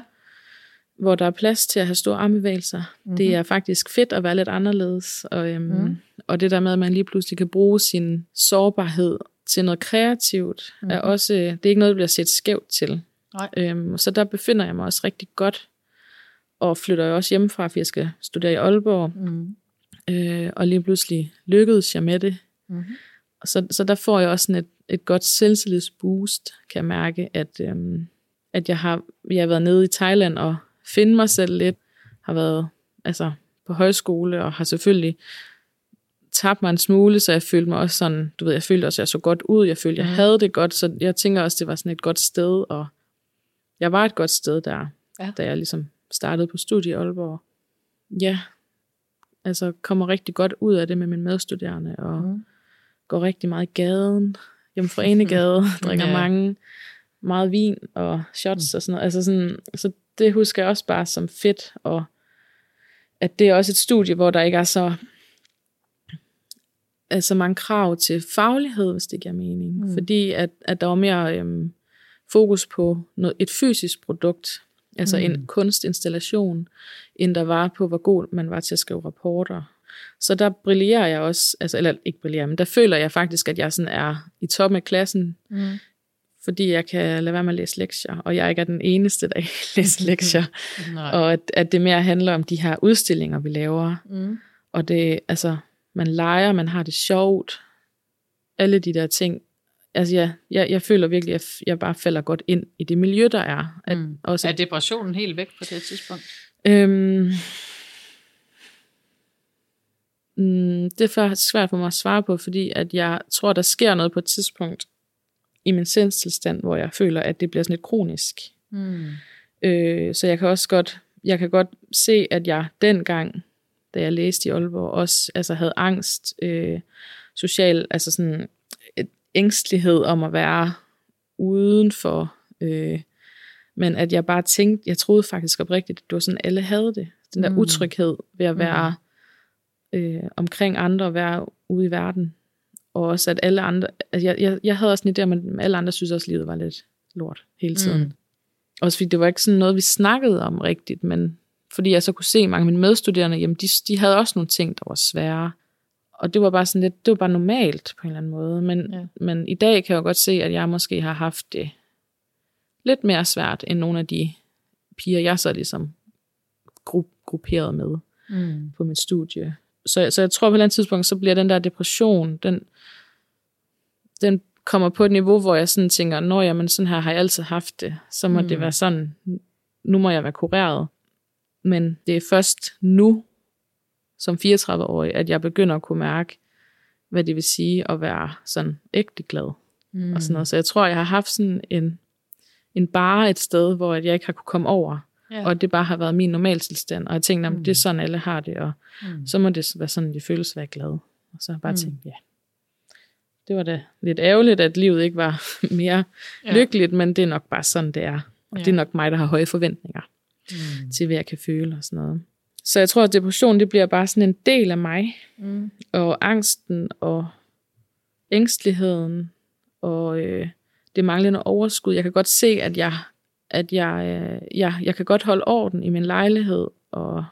B: hvor der er plads til at have store armbevægelser. Mm-hmm. Det er faktisk fedt at være lidt anderledes. Og, øhm, mm. og det der med, at man lige pludselig kan bruge sin sårbarhed til noget kreativt, mm-hmm. er også, det er ikke noget, der bliver set skævt til.
C: Nej.
B: Øhm, så der befinder jeg mig også rigtig godt. Og flytter jeg også hjemmefra, for jeg skal studere i Aalborg.
C: Mm.
B: Øh, og lige pludselig lykkedes jeg med det.
C: Mhm.
B: Og Så, så der får jeg også sådan et, et godt selvtillidsboost, kan jeg mærke, at, øhm, at jeg, har, jeg har været nede i Thailand og finde mig selv lidt. Har været altså, på højskole og har selvfølgelig tabt mig en smule, så jeg følte mig også sådan, du ved, jeg følte også, at jeg så godt ud, jeg følte, jeg
C: Mhm.
B: havde det godt, så jeg tænker også, det var sådan et godt sted, og jeg var et godt sted der,
C: Ja.
B: da jeg ligesom startede på studie i Aalborg. Ja, altså kommer rigtig godt ud af det med mine medstuderende, og
C: Mm.
B: går rigtig meget i gaden, Jomfru Enegade, (laughs) drikker
C: Ja.
B: mange, meget vin og shots og sådan noget. Altså sådan, så det husker jeg også bare som fedt, og at det er også et studie, hvor der ikke er så altså mange krav til faglighed, hvis det giver mening. Mm. Fordi at, at der var mere øhm, fokus på noget, et fysisk produkt, altså mm. en kunstinstallation, end der var på, hvor god man var til at skrive rapporter. Så der brillerer jeg også, altså, eller ikke brillerer, men der føler jeg faktisk, at jeg sådan er i toppen af klassen,
C: Mm.
B: fordi jeg kan lade være med at læse lektier, og jeg ikke er den eneste, der (laughs) ikke læser (laughs) lektier.
C: Nej.
B: og at, at det mere handler om de her udstillinger, vi laver.
C: Mm.
B: Og det, altså, man leger, man har det sjovt. Alle de der ting. Altså, jeg, jeg, jeg føler virkelig, at jeg bare falder godt ind i det miljø, der er. At
C: Mm.
B: også,
C: Er depressionen helt væk på det tidspunkt?
B: øhm, mm, det er svært for mig at svare på, fordi at jeg tror, der sker noget på et tidspunkt i min sindstilstand, hvor jeg føler, at det bliver sådan lidt kronisk.
C: Mm.
B: Øh, så jeg kan også godt, jeg kan godt se, at jeg dengang, da jeg læste i Aalborg, også altså, havde angst, øh, social, altså sådan et ængstelighed om at være udenfor. Øh, men at jeg bare tænkte, jeg troede faktisk oprigtigt, at det var sådan, alle havde det. Den der
C: Mm.
B: utryghed ved at være øh, omkring andre og være ude i verden. Og også at alle andre, altså jeg, jeg, jeg havde også en idé om, at alle andre synes også, at livet var lidt lort hele tiden.
C: Mm.
B: Også fordi det var ikke sådan noget, vi snakkede om rigtigt, men fordi jeg så kunne se mange af mine medstuderende, jamen de, de havde også nogle ting, der var svære. Og det var bare sådan lidt, det var bare normalt på en eller anden måde. Men,
C: Ja.
B: men i dag kan jeg jo godt se, at jeg måske har haft det lidt mere svært, end nogle af de piger, jeg så ligesom gru, grupperet med
C: Mm.
B: på mit studie. Så, så jeg tror på et eller andet tidspunkt, så bliver den der depression, den, den kommer på et niveau, hvor jeg sådan tænker, når jamen sådan her har jeg altid haft det, så må
C: mm.
B: det være sådan, nu må jeg være kureret. Men det er først nu, som 34-årig, at jeg begynder at kunne mærke, hvad det vil sige at være sådan ægte glad.
C: Mm.
B: Og sådan noget. Så jeg tror, jeg har haft sådan en, en bare et sted, hvor jeg ikke har kunne komme over.
C: Ja.
B: Og det bare har været min normaltilstand. Og jeg tænkte,
C: Mm.
B: mm. det er sådan, alle har det. Og
C: mm.
B: så må det være sådan, det føles at være glad. Og så har jeg bare
C: Mm.
B: mm. tænkt, ja. Det var da lidt ærgerligt, at livet ikke var (laughs) mere ja. lykkeligt, men det er nok bare sådan, det er. Og
C: Ja.
B: det er nok mig, der har høje forventninger
C: Mm.
B: til, hvad jeg kan føle og sådan noget. Så jeg tror, at depression, det bliver bare sådan en del af mig.
C: Mm.
B: Og angsten og ængsteligheden og øh, det manglende overskud. Jeg kan godt se, at jeg, at jeg, øh, jeg, jeg kan godt holde orden i min lejlighed. Og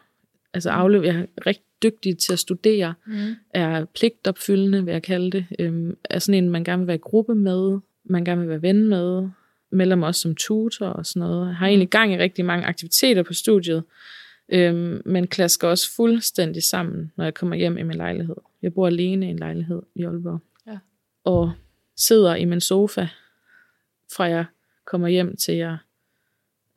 B: altså afløb, jeg er rigtig dygtig til at studere.
C: Mm.
B: Er pligtopfyldende, vil jeg kalde det. Øhm, er sådan en, man gerne vil være i gruppe med. Man gerne vil være ven med. Melder mig også som tutor og sådan noget. Jeg har egentlig gang i rigtig mange aktiviteter på studiet. Øhm, men klasker også fuldstændig sammen, når jeg kommer hjem i min lejlighed. Jeg bor alene i en lejlighed i Aalborg.
C: Ja.
B: Og sidder i min sofa, fra jeg kommer hjem til jeg,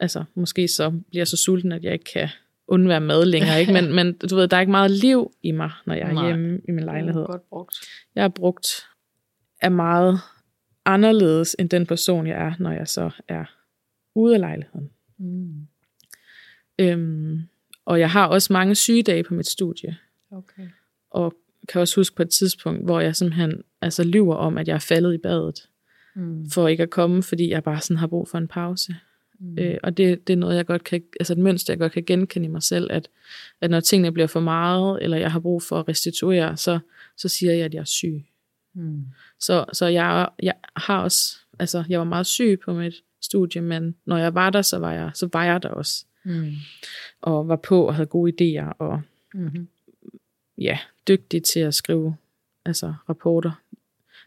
B: altså måske så bliver jeg så sulten, at jeg ikke kan undvære mad længere. Ikke? Men, (laughs) men du ved, der er ikke meget liv i mig, når jeg er
C: Nej.
B: hjemme i min lejlighed.
C: Uh, godt brugt.
B: Jeg er brugt er meget anderledes end den person, jeg er, når jeg så er ude af lejligheden.
C: Mm.
B: Øhm, og jeg har også mange sygedage på mit studie.
C: Okay.
B: Og kan også huske på et tidspunkt, hvor jeg simpelthen altså, lyver om, at jeg er faldet i badet,
C: Mm.
B: for ikke at komme, fordi jeg bare sådan har brug for en pause.
C: Mm.
B: Øh, og det, det er noget, jeg godt kan, altså et mønster, jeg godt kan genkende i mig selv, at, at når tingene bliver for meget, eller jeg har brug for at restituere, så, så siger jeg, at jeg er syg.
C: Mm.
B: Så, så jeg, jeg har også, altså jeg var meget syg på mit studie, men når jeg var der, så var jeg, så var jeg der også.
C: Mm.
B: Og var på og havde gode idéer, og
C: Mm-hmm.
B: ja, dygtig til at skrive altså, rapporter.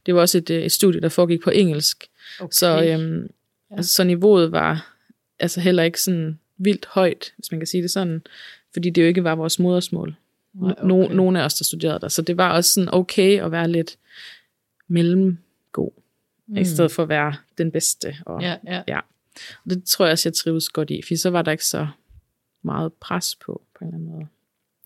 B: Det var også et, øh, et studie, der foregik på engelsk,
C: Okay.
B: så, øhm,
C: Ja.
B: altså, så niveauet var altså heller ikke sådan vildt højt, hvis man kan sige det sådan, fordi det jo ikke var vores modersmål.
C: Nej,
B: No, nogle af os, der studerede der. Så det var også sådan okay at være lidt mellemgod, mm. i stedet for at være den bedste. Og,
C: Ja, ja.
B: ja. Og det tror jeg også, jeg trives godt i, for så var der ikke så meget pres på, på en eller anden måde.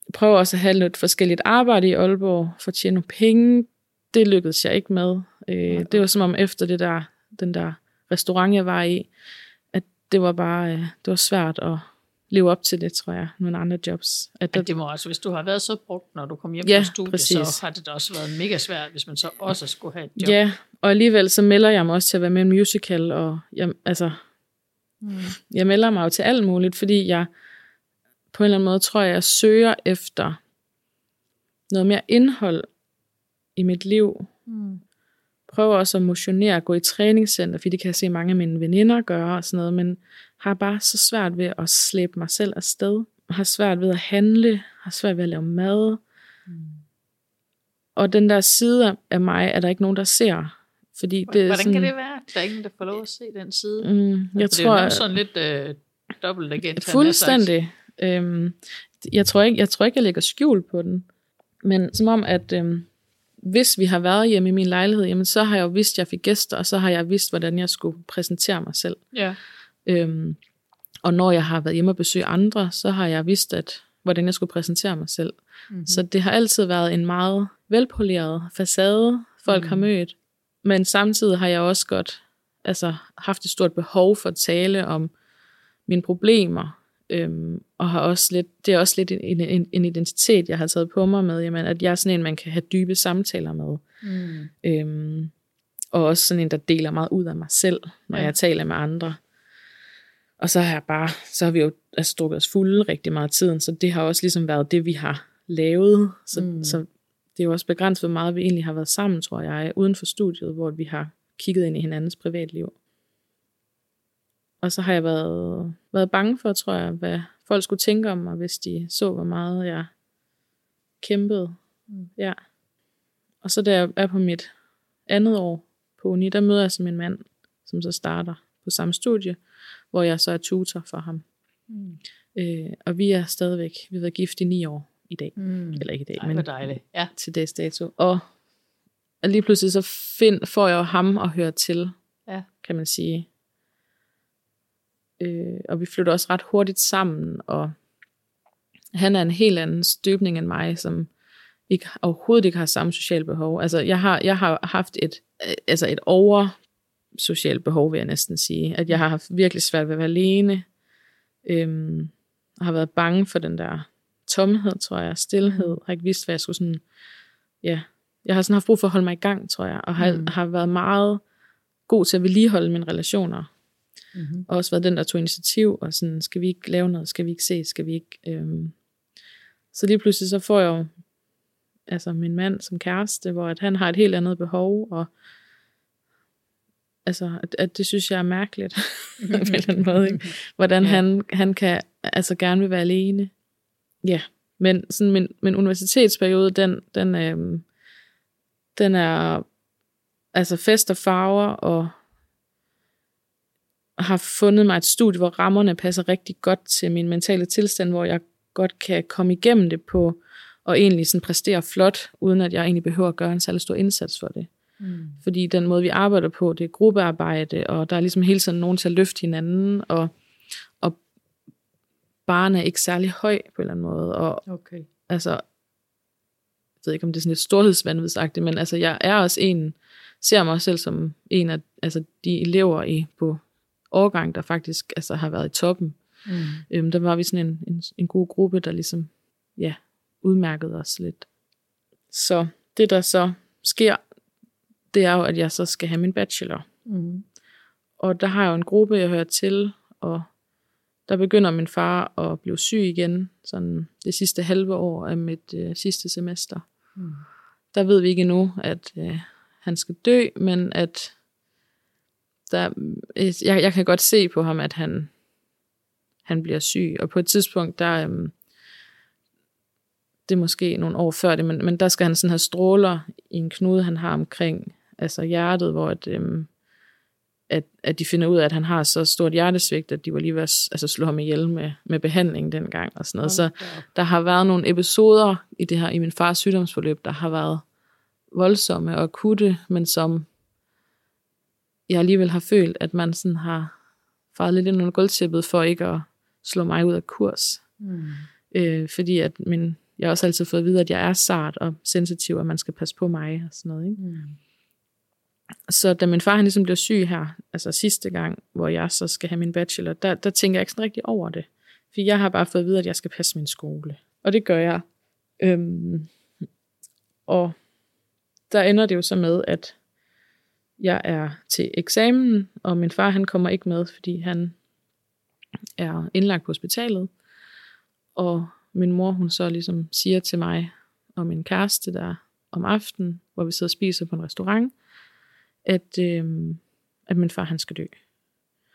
B: Jeg prøver også at have lidt forskelligt arbejde i Aalborg, for at tjene nogle penge. Det lykkedes jeg ikke med. Øh, det var som om efter det der, den der restaurant, jeg var i, at det var bare, øh, det var svært at leve op til det, tror jeg, nogle andre jobs. At der,
C: det må også, hvis du har været så brugt, når du kom hjem
B: Ja,
C: fra studiet,
B: præcis.
C: så har det da også været mega svært, hvis man så også skulle have et job.
B: Ja, og alligevel så melder jeg mig også til at være med i en musical, og jeg, altså,
C: Mm.
B: jeg melder mig jo til alt muligt, fordi jeg på en eller anden måde tror jeg, jeg søger efter noget mere indhold i mit liv.
C: Mm.
B: Prøver også at motionere, gå i træningscenter, fordi det kan jeg se mange af mine veninder gøre og sådan noget, men har bare så svært ved at slæbe mig selv afsted. Har svært ved at handle, har svært ved at lave mad.
C: Mm.
B: Og den der side af mig, er der ikke nogen, der ser. Fordi det er
C: Hvordan
B: sådan,
C: kan det være? Der er ingen, der får lov at se den side.
B: Mm, jeg
C: det
B: tror,
C: er jo sådan lidt øh, dobbelt agent.
B: Fuldstændig. Øhm, jeg, tror ikke, jeg tror ikke, jeg lægger skjul på den. Men som om, at øhm, hvis vi har været hjemme i min lejlighed, jamen, så har jeg jo vidst, at jeg fik gæster, og så har jeg vidst, hvordan jeg skulle præsentere mig selv.
C: Ja.
B: Øhm, og når jeg har været hjemme og besøge andre, så har jeg vidst, at, hvordan jeg skulle præsentere mig selv.
C: Mm-hmm.
B: Så det har altid været en meget velpoleret facade, folk mm. har mødt. Men samtidig har jeg også godt altså, haft et stort behov for at tale om mine problemer. Øhm, og har også lidt, det er også lidt en, en, en identitet, jeg har taget på mig med, jamen, at jeg er sådan en, man kan have dybe samtaler med.
C: Mm.
B: Øhm, og også sådan en, der deler meget ud af mig selv, når
C: Ja.
B: ja. jeg taler med andre. Og så har jeg bare, så har vi jo altså, drukket os fulde rigtig meget af tiden, så det har også ligesom været det, vi har lavet. Så,
C: Mm.
B: så det er jo også begrænset, hvor meget vi egentlig har været sammen, tror jeg, uden for studiet, hvor vi har kigget ind i hinandens privatliv. Og så har jeg været, været bange for, tror jeg, hvad folk skulle tænke om mig, hvis de så, hvor meget jeg kæmpede.
C: Mm.
B: Ja. Og så da jeg er på mit andet år på uni, der møder jeg som en mand, som så starter på samme studie, hvor jeg så er tutor for ham.
C: Mm.
B: Øh, og vi er stadigvæk, vi har været gift i ni år i dag.
C: Mm.
B: Eller ikke i dag,
C: Ej,
B: men
C: dejligt. Ja.
B: til dags dato. Og lige pludselig så find, får jeg jo ham at høre til,
C: Ja.
B: kan man sige. Øh, og vi flytter også ret hurtigt sammen, og han er en helt anden støbning end mig, som ikke, overhovedet ikke har samme sociale behov. Altså, jeg har, jeg har haft et, altså et over socialt behov, vil jeg næsten sige. At jeg har haft virkelig svært ved at være alene. Øhm, har været bange for den der tomhed, tror jeg, stillhed. Har ikke vidst, hvad jeg skulle sådan... Ja, jeg har sådan haft brug for at holde mig i gang, tror jeg. Og har, mm. har været meget god til at vedligeholde mine relationer. Mm-hmm. Og også været den, der tog initiativ, og sådan, skal vi ikke lave noget, skal vi ikke se, skal vi ikke... Øhm. Så lige pludselig så får jeg jo altså min mand som kæreste, hvor at han har et helt andet behov, og altså, at, at det synes jeg er mærkeligt, (laughs) på en eller anden måde, ikke? hvordan ja. han, han kan altså gerne vil være alene. Ja, men sådan min, min universitetsperiode, den, den, øhm, den er altså fest og farver, og har fundet mig et studie, hvor rammerne passer rigtig godt til min mentale tilstand, hvor jeg godt kan komme igennem det på, og egentlig sådan præstere flot, uden at jeg egentlig behøver at gøre en særlig stor indsats for det. Mm. Fordi den måde, vi arbejder på, det er gruppearbejde, og der er ligesom hele tiden nogen til at løfte hinanden, og, og barnet er ikke særlig høj på en eller anden måde. Og,
C: okay.
B: Altså, jeg ved ikke, om det er sådan lidt storhedsvandvidsagtigt, men altså, jeg er også en, ser mig selv som en af altså, de elever i, på årgang, der faktisk altså, har været i toppen. Mm. Øhm, der var vi sådan en, en, en god gruppe, der ligesom, ja, udmærkede os lidt. Så det, der så sker, det er jo, at jeg så skal have min bachelor. Mm. Og der har jeg jo en gruppe, jeg hører til, og der begynder min far at blive syg igen, sådan det sidste halve år af mit øh, sidste semester. Mm. Der ved vi ikke endnu, at øh, han skal dø, men at der, øh, jeg, jeg kan godt se på ham, at han, han bliver syg. Og på et tidspunkt, der, øh, det er måske nogle år før det, men, men der skal han sådan have stråler i en knude, han har omkring altså hjertet, hvor at, øhm, at, at de finder ud af, at han har så stort hjertesvigt, at de var lige ved at altså, slå ham ihjel med, med behandling dengang. Og sådan noget. Så der har været nogle episoder i det her, i min fars sygdomsforløb, der har været voldsomme og akutte, men som jeg alligevel har følt, at man sådan har faret lidt ind under gulvtæppet for ikke at slå mig ud af kurs. Mm. Øh, fordi at min jeg har også altid fået at vide, at jeg er sart og sensitiv, og man skal passe på mig og sådan noget. Ikke? Mm. Så da min far han ligesom blev syg her, altså sidste gang, hvor jeg så skal have min bachelor, der, der tænker jeg ikke sådan rigtig over det. For jeg har bare fået at vide, at jeg skal passe min skole. Og det gør jeg. Øhm, og der ender det jo så med, at jeg er til eksamen, og min far han kommer ikke med, fordi han er indlagt på hospitalet. Og min mor, hun så ligesom siger til mig og min kæreste der om aftenen, hvor vi sidder og spiser på en restaurant, at, øh, at min far han skal dø.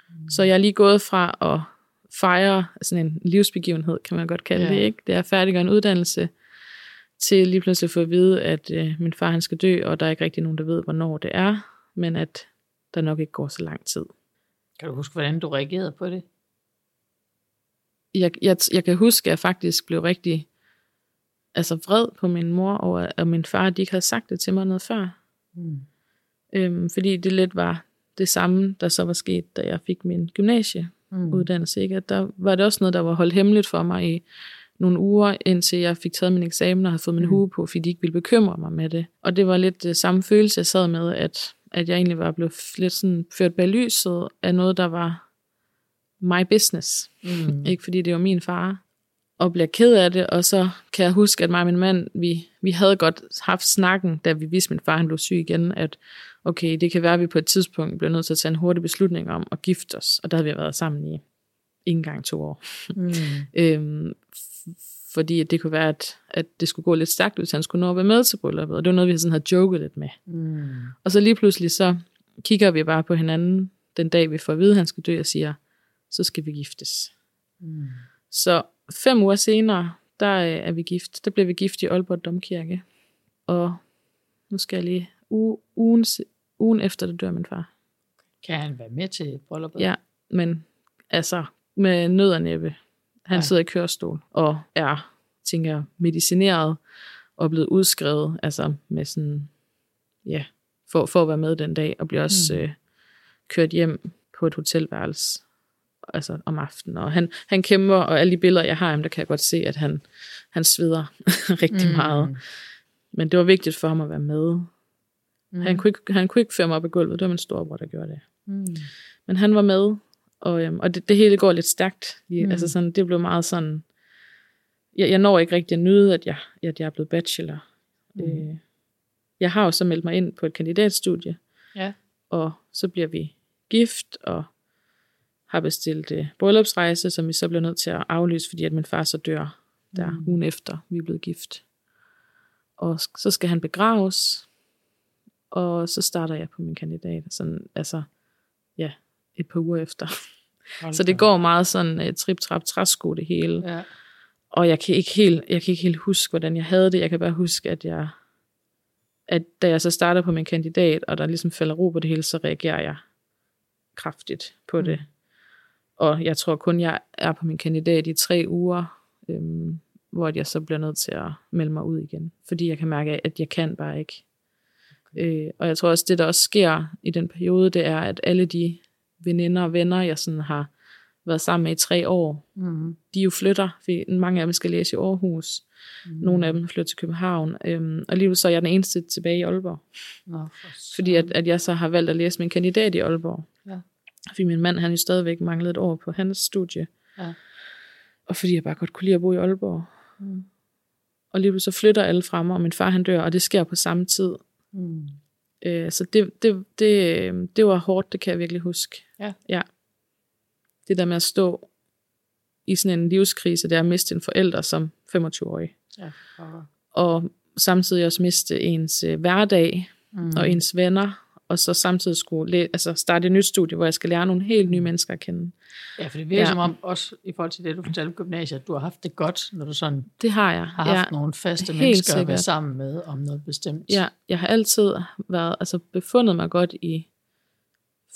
B: Mm. Så jeg er lige gået fra at fejre sådan en livsbegivenhed, kan man godt kalde ja. det, ikke? Det er færdig en uddannelse, til lige pludselig at få at vide, at øh, min far han skal dø, og der er ikke rigtig nogen, der ved, hvornår det er, men at der nok ikke går så lang tid.
C: Kan du huske, hvordan du reagerede på det?
B: jeg, jeg, jeg kan huske, at jeg faktisk blev rigtig altså vred på min mor over, og min far, at de ikke havde sagt det til mig noget før. Mm. Øhm, fordi det lidt var det samme, der så var sket, da jeg fik min gymnasieuddannelse. Mm. Ikke? At der var det også noget, der var holdt hemmeligt for mig i nogle uger, indtil jeg fik taget min eksamen og havde fået min mm. hue på, fordi de ikke ville bekymre mig med det. Og det var lidt det samme følelse, jeg sad med, at, at jeg egentlig var blevet lidt sådan ført bag lyset af noget, der var my business. Mm. ikke fordi det var min far. Og bliver ked af det, og så kan jeg huske, at mig og min mand, vi, vi havde godt haft snakken, da vi vidste, at min far han blev syg igen, at okay, det kan være, at vi på et tidspunkt bliver nødt til at tage en hurtig beslutning om at gifte os. Og der havde vi været sammen i ikke engang to år. Mm. (laughs) øhm, fordi at det kunne være, at, at det skulle gå lidt stærkt så han skulle nå at være med til brylluppet. Og det var noget, vi sådan havde joket lidt med. Mm. Og så lige pludselig, så kigger vi bare på hinanden den dag, vi får at vide, at han skal dø, og siger, så skal vi giftes. Mm. Så fem uger senere, der er vi gift. Der bliver vi gift i Aalborg Domkirke. Og nu skal jeg lige, uge, ugen, ugen efter det dør min far.
C: Kan han være med til brylluppet?
B: Ja, men altså med nød og næppe. Han ja. sidder i kørestol og er, tænker jeg, medicineret og blevet udskrevet, altså med sådan, ja, for, for at være med den dag, og bliver også mm. øh, kørt hjem på et hotelværelse altså om aftenen. Og han, han kæmper, og alle de billeder, jeg har af ham, der kan jeg godt se, at han, han sveder (laughs) rigtig mm. meget. Men det var vigtigt for ham at være med. Mm. Han, kunne ikke, han kunne ikke føre mig op i gulvet. Det var min storebror, der gjorde det.
C: Mm.
B: Men han var med, og, øhm, og det, det hele går lidt stærkt. Lige, mm. Altså sådan, det blev meget sådan... Jeg, jeg når ikke rigtig at nyde, at jeg, at jeg er blevet bachelor. Mm. Øh, jeg har jo så meldt mig ind på et kandidatstudie,
C: Ja.
B: og så bliver vi gift, og har bestilt øh, bryllupsrejse, som vi så bliver nødt til at aflyse, fordi at min far så dør der mm. ugen efter, vi er blevet gift. Og så skal han begraves, og så starter jeg på min kandidat, sådan, altså, ja, et par uger efter.
C: Hold
B: Så det går meget sådan uh, trip-trap, træsko det hele.
C: Ja.
B: Og jeg kan ikke helt, jeg kan ikke helt huske, hvordan jeg havde det. Jeg kan bare huske, at jeg, at da jeg så starter på min kandidat, og der ligesom falder ro på det hele, så reagerer jeg kraftigt på det. Og jeg tror kun, jeg er på min kandidat i tre uger, øhm, hvor jeg så bliver nødt til at melde mig ud igen. Fordi jeg kan mærke, at jeg kan bare ikke. Øh, og jeg tror også, det der også sker i den periode, det er, at alle de veninder og venner, jeg sådan har været sammen med i tre år,
C: Mm.
B: de jo flytter, fordi mange af dem skal læse i Aarhus. Mm. Nogle af dem flytter til København. Øhm, og alligevel så er jeg den eneste tilbage i Aalborg.
C: Nå, for
B: Fordi at, at jeg så har valgt at læse min kandidat i Aalborg.
C: Ja.
B: Fordi min mand, han jo stadigvæk manglede et år på hans studie.
C: Ja.
B: Og fordi jeg bare godt kunne lide at bo i Aalborg.
C: Mm.
B: Og lige så flytter alle frem, og min far han dør, og det sker på samme tid.
C: Mm.
B: Øh, så det, det, det, øh, det var hårdt, det kan jeg virkelig huske.
C: Ja.
B: ja. Det der med at stå i sådan en livskrise, det er at miste en forælder som 25-årig.
C: Ja.
B: Og samtidig også miste ens øh, hverdag
C: Mm.
B: og ens venner. Og så samtidig skulle læ- altså starte et nyt studie, hvor jeg skal lære nogle helt nye mennesker at kende.
C: Ja, for det virker
B: Ja.
C: ja. som om, også i forhold til det, du fortalte på gymnasiet, at du har haft det godt, når du sådan
B: Det har jeg.
C: har haft nogle faste
B: helt
C: mennesker at være
B: sikkert.
C: sammen med om noget bestemt.
B: Ja, jeg har altid været, altså befundet mig godt i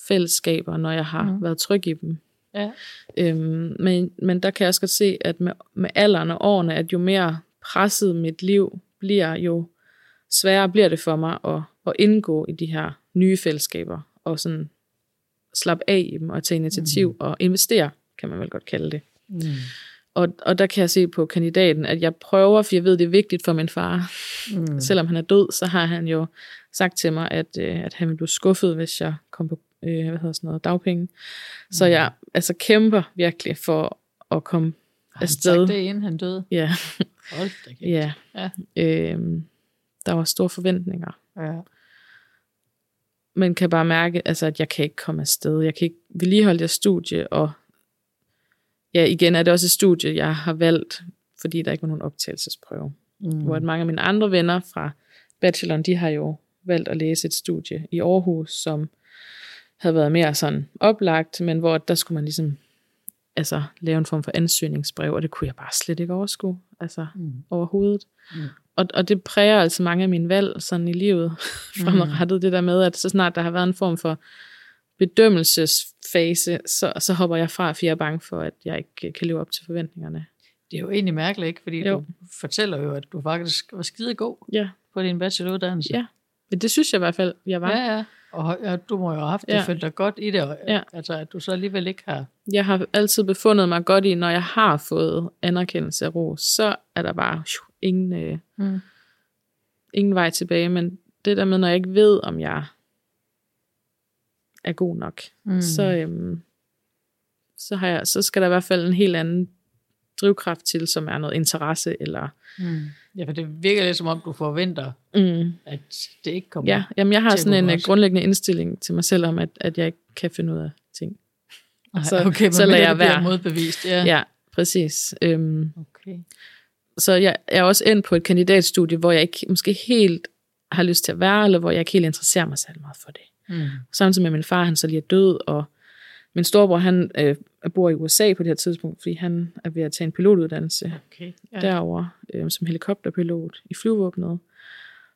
B: fællesskaber, når jeg har mm. Været tryg i dem.
C: Ja.
B: Øhm, men, men der kan jeg også godt se, at med, med alderen og årene, at jo mere presset mit liv bliver, jo sværere bliver det for mig at, at indgå i de her nye fællesskaber, og sådan slappe af i dem, og tage initiativ, mm. og investere, kan man vel godt kalde det.
C: Mm.
B: Og, og der kan jeg se på kandidaten, at jeg prøver, for jeg ved, det er vigtigt for min far.
C: Mm. (laughs)
B: Selvom han er død, så har han jo sagt til mig, at, øh, at han ville blive skuffet, hvis jeg kom på øh, hvad hedder sådan noget, dagpenge. Så jeg altså, kæmper virkelig for at komme
C: han
B: afsted.
C: sagt det, inden han døde?
B: Ja,
C: Hold da kæft.
B: ja.
C: Ja.
B: Øhm, der var store forventninger.
C: Ja.
B: Men kan bare mærke, altså, at jeg kan ikke komme afsted. Jeg kan ikke vedligeholde det studie, og ja, igen er det også et studie, jeg har valgt, fordi der ikke var nogen optagelsesprøve.
C: Mm.
B: Hvor at mange af mine andre venner fra bacheloren, de har jo valgt at læse et studie i Aarhus, som havde været mere sådan oplagt, men hvor der skulle man ligesom altså, lave en form for ansøgningsbrev, og det kunne jeg bare slet ikke overskue, altså
C: Mm.
B: overhovedet.
C: Mm.
B: Og, og det præger altså mange af mine valg sådan i livet (laughs) fremadrettet, det der med, at så snart der har været en form for bedømmelsesfase, så, så hopper jeg fra, for jeg er bange for, at jeg ikke kan leve op til forventningerne.
C: Det er jo egentlig mærkeligt, ikke? Fordi
B: Jo.
C: du fortæller jo, at du faktisk var skide god
B: Ja,
C: på din bacheloruddannelse.
B: ja. Men det synes jeg i hvert fald, jeg var.
C: ja, ja. Og ja, du må jo have haft det,
B: Ja.
C: følt dig godt i det, og,
B: Ja.
C: altså at du så alligevel ikke har...
B: Jeg har altid befundet mig godt i, når jeg har fået anerkendelse af ros, så er der bare phew, ingen, øh,
C: Mm.
B: ingen vej tilbage. Men det der med, når jeg ikke ved, om jeg er god nok,
C: Mm.
B: så, øhm, så, har jeg, så skal der i hvert fald en helt anden drivkraft til, som er noget interesse, eller
C: Mm. Ja, for det virker lidt som om, du forventer,
B: mm,
C: at det ikke kommer.
B: ja, jamen jeg har sådan en
C: gå
B: øh, grundlæggende indstilling til mig selv om, at, at jeg ikke kan finde ud af ting.
C: Nej,
B: så-
C: okay, men
B: så lader jeg være.
C: modbevist. Ja.
B: Ja, præcis. Øhm,
C: Okay.
B: så jeg er også endt på et kandidatstudie, hvor jeg ikke måske helt har lyst til at være, eller hvor jeg ikke helt interesserer mig særlig meget for det.
C: Mm.
B: Samtidig med min far, han så lige er død, og min storebror, han øh, bor i USA på det her tidspunkt, fordi han er ved at tage en pilotuddannelse
C: Okay.
B: ja. derover øh, som helikopterpilot i flyvåbnet.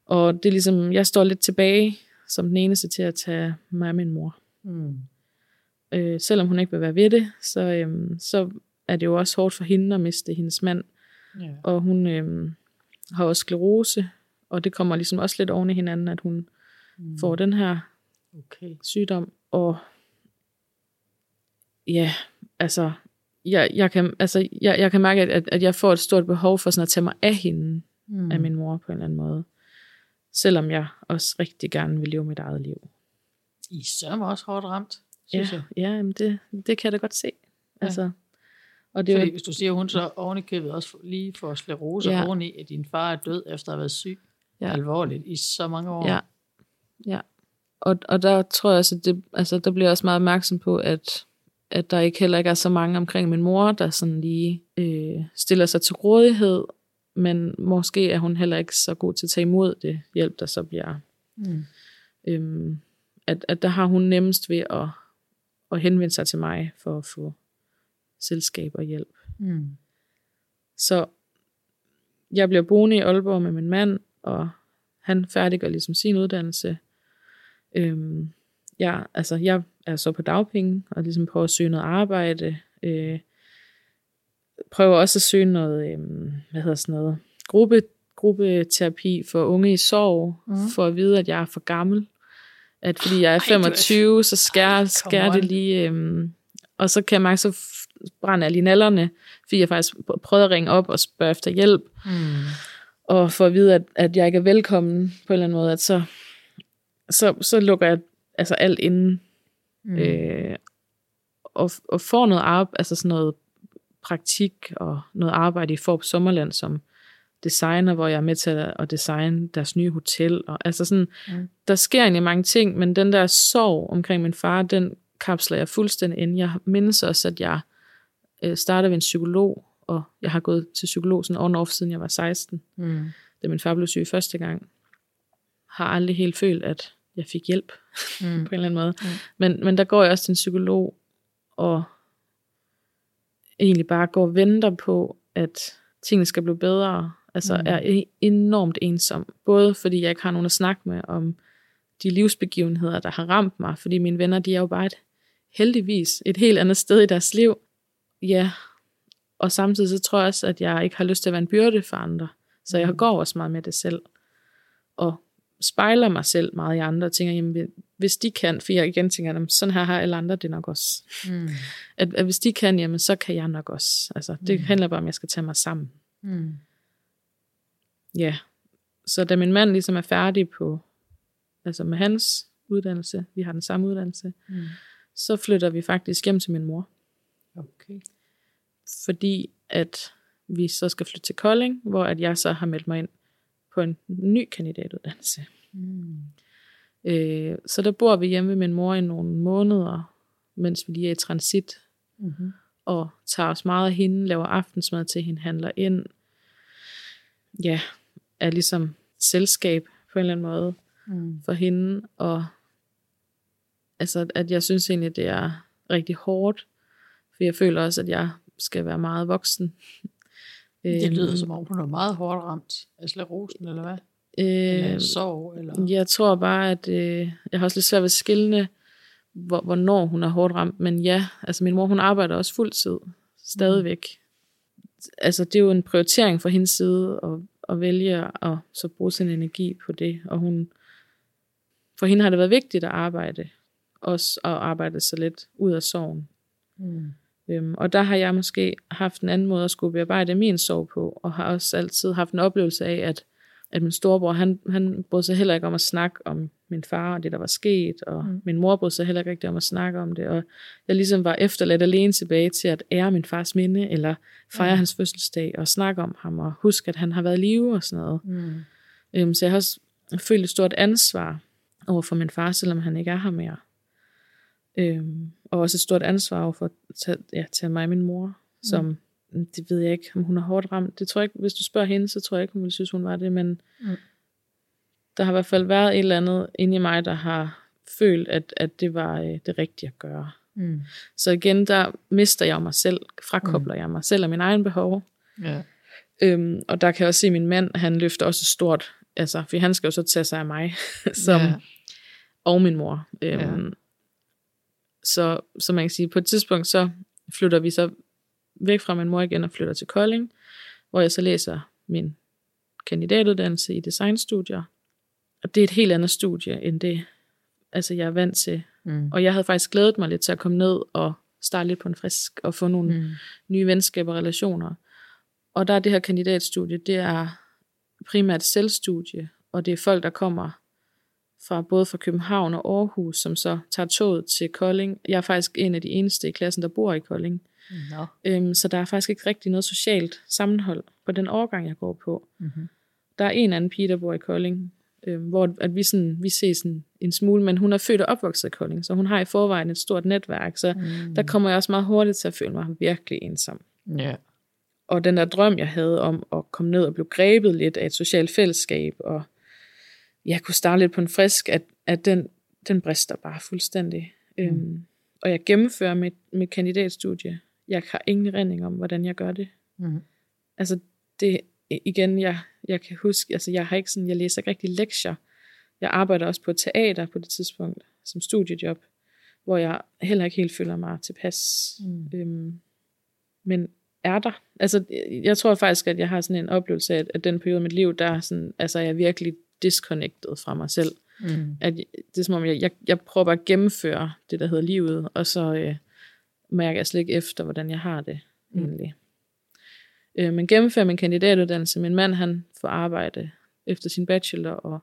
B: Og det er ligesom, jeg står lidt tilbage som den eneste til at tage mig og min mor.
C: Mm.
B: Øh, selvom hun ikke vil være ved det, så, øh, så er det jo også hårdt for hende at miste hendes mand.
C: Ja.
B: Og hun øh, har også sklerose, og det kommer ligesom også lidt oven i hinanden, at hun
C: Mm.
B: får den her
C: Okay.
B: sygdom. Og ja, altså, jeg, jeg, kan, altså, jeg, jeg kan mærke, at, at jeg får et stort behov for sådan at tage mig af hende, mm. af min mor på en eller anden måde. Selvom jeg også rigtig gerne vil leve mit eget liv.
C: I sørger også hårdt ramt,
B: Ja,
C: synes jeg.
B: ja jamen det, det kan jeg da godt se.
C: Ja.
B: Altså, og det er
C: Fordi
B: jo,
C: hvis du siger, at hun så oven i købet også lige får sklerose
B: Ja.
C: ja. oveni, at din far er død efter at have været syg
B: Ja.
C: ja. alvorligt i så mange år.
B: Ja. Ja. Og, og der tror jeg også, at det, altså, der bliver jeg også meget opmærksom på, at, at der ikke heller ikke er så mange omkring min mor, der sådan lige øh, stiller sig til rådighed, men måske er hun heller ikke så god til at tage imod det hjælp, der så bliver.
C: Mm.
B: Øhm, at, at der har hun nemmest ved at, at henvende sig til mig for at få selskab og hjælp.
C: Mm.
B: Så jeg bliver boende i Aalborg med min mand, og han færdiggør ligesom sin uddannelse. Øhm, jeg, altså, jeg er så på dagpenge, og ligesom prøver at søge noget arbejde. Øh, prøver også at søge noget, øhm, hvad hedder sådan noget, gruppe, gruppeterapi for unge i sorg, mm. For at vide, at jeg er for gammel. At fordi jeg er
C: Ej, du er-
B: 25, så skærer,
C: Ej,
B: skærer det lige... Øhm, og så kan jeg mærke, så brænder jeg lige nallerne, fordi jeg faktisk pr- prøvede at ringe op og spørge efter hjælp,
C: Mm.
B: og for at vide, at, at jeg ikke er velkommen på en eller anden måde, at så, så, så lukker jeg altså alt inden,
C: Mm.
B: øh, og, og får noget arbejde, altså sådan noget praktik og noget arbejde i Forb Sommerland som designer, hvor jeg er med til at, designe deres nye hotel. Og, altså sådan,
C: Mm.
B: der sker egentlig mange ting, men den der sorg omkring min far, den kapsler jeg fuldstændig ind. Jeg mindes også, at jeg øh, startede ved en psykolog, og jeg har gået til psykolog sådan on off, siden jeg var 16
C: Mm.
B: da min far blev syg første gang, har aldrig helt følt, at jeg fik hjælp
C: Mm. (laughs)
B: på en eller anden måde.
C: Mm.
B: Men, men der går jeg også til en psykolog, og egentlig bare går og venter på, at tingene skal blive bedre. Altså
C: Mm.
B: er enormt ensom. Både fordi jeg ikke har nogen at snakke med om de livsbegivenheder, der har ramt mig. Fordi mine venner, de er jo bare et, heldigvis et helt andet sted i deres liv. Ja, og samtidig så tror jeg også, at jeg ikke har lyst til at være en byrde for andre. Så jeg
C: Mm.
B: går også meget med det selv. Og spejler mig selv meget i andre og tænker, jamen, hvis de kan, for jeg igen tænker, jamen, sådan her har alle andre det nok også.
C: Mm.
B: At, at hvis de kan, jamen, så kan jeg nok også. Altså, det
C: Mm.
B: handler bare om, at jeg skal tage mig sammen.
C: Mm.
B: Ja. Så da min mand ligesom er færdig på, altså med hans uddannelse, vi har den samme uddannelse,
C: Mm.
B: så flytter vi faktisk hjem til min mor.
C: Okay.
B: Fordi at vi så skal flytte til Kolding, hvor at jeg så har meldt mig ind på en ny kandidatuddannelse.
C: Mm.
B: Øh, så der bor vi hjemme ved min mor i nogle måneder, mens vi lige er i transit,
C: Mm-hmm.
B: og tager os meget af hende, laver aftensmad til hende, handler ind. Ja, er ligesom selskab på en eller anden måde
C: Mm.
B: for hende, og altså, at jeg synes egentlig, det er rigtig hårdt, for jeg føler også, at jeg skal være meget voksen.
C: Det
B: Øhm,
C: lyder som om, hun er meget hårdt ramt af sklerosen, eller hvad? Eller
B: øh,
C: af sorg, eller...
B: Jeg tror bare, at øh, jeg har også lidt svært ved at skille, hvor, hvornår hun er hårdt ramt. Men ja, altså min mor, hun arbejder også fuld tid. Stadigvæk. Altså det er jo en prioritering fra hendes side at, at vælge at så bruge sin energi på det. Og hun, for hende har det været vigtigt at arbejde. Også at arbejde så lidt ud af sorgen.
C: Mm.
B: Øhm, og der har jeg måske haft en anden måde at skulle bearbejde min sorg på, og har også altid haft en oplevelse af, at, at min storebror, han, han brød sig heller ikke om at snakke om min far og det, der var sket, og
C: Mm.
B: min mor brød sig heller ikke rigtig om at snakke om det, og jeg ligesom var efterladt alene tilbage til at ære min fars minde, eller fejre
C: Mm.
B: mm. hans fødselsdag, og snakke om ham, og huske, at han har været i live og sådan noget.
C: Mm.
B: Øhm, så jeg har også følt et stort ansvar over for min far, selvom han ikke er her mere. Øhm, og også et stort ansvar over for at tage, ja, tage mig og min mor, som, mm. Det ved jeg ikke, om hun er hårdt ramt. Det tror jeg ikke, hvis du spørger hende, så tror jeg ikke, hun vil synes, hun var det, men
C: Mm.
B: der har i hvert fald været et eller andet inde i mig, der har følt, at, at det var øh, det rigtige at gøre.
C: Mm.
B: Så igen, der mister jeg mig selv, frakobler mm. jeg mig selv og min egen behov,
C: Ja.
B: Øhm, og der kan jeg også se, at min mand, han løfter også stort, altså, for han skal jo så tage sig af mig, (laughs) som,
C: Ja.
B: og min mor. Øhm,
C: ja.
B: så, så man kan sige, på et tidspunkt, så flytter vi så væk fra min mor igen og flytter til Kolding, hvor jeg så læser min kandidatuddannelse i designstudier. Og det er et helt andet studie, end det, altså jeg er vant til.
C: Mm.
B: Og jeg havde faktisk glædet mig lidt til at komme ned og starte lidt på en frisk og få nogle mm. nye venskaber og relationer. Og der er det her kandidatstudie, det er primært selvstudie, og det er folk, der kommer fra både fra København og Aarhus, som så tager toget til Kolding. Jeg er faktisk en af de eneste i klassen, der bor i Kolding.
C: Nå.
B: Øhm, så der er faktisk ikke rigtig noget socialt sammenhold på den årgang, jeg går på.
C: Mm-hmm.
B: Der er en anden pige, der bor i Kolding, øhm, hvor at vi, sådan, vi ses sådan en smule, men hun er født og opvokset i Kolding, så hun har i forvejen et stort netværk, så
C: Mm.
B: der kommer jeg også meget hurtigt til at føle mig virkelig ensom.
C: Ja.
B: Og den der drøm, jeg havde om at komme ned og blive grebet lidt af et socialt fællesskab, og jeg kunne starte lidt på en frisk, at, at den, den brister bare fuldstændig. Mm. Øhm, og jeg gennemfører mit, mit kandidatstudie. Jeg har ingen erindring om, hvordan jeg gør det.
C: Mm.
B: Altså, det, igen, jeg, jeg kan huske, altså jeg har ikke sådan, jeg læser ikke rigtig lektier. Jeg arbejder også på et teater på det tidspunkt, som studiejob, hvor jeg heller ikke helt føler mig tilpas.
C: Mm.
B: Øhm, men er der? Altså, jeg tror faktisk, at jeg har sådan en oplevelse af, at, at den periode af mit liv, der er sådan, altså, jeg er virkelig disconnected fra mig selv.
C: Mm.
B: At det er som om, jeg, jeg, jeg prøver bare at gennemføre det, der hedder livet, og så øh, mærker jeg slet ikke efter, hvordan jeg har det
C: Mm.
B: egentlig. Øh, men gennemfører min kandidatuddannelse. Min mand, han får arbejde efter sin bachelor, og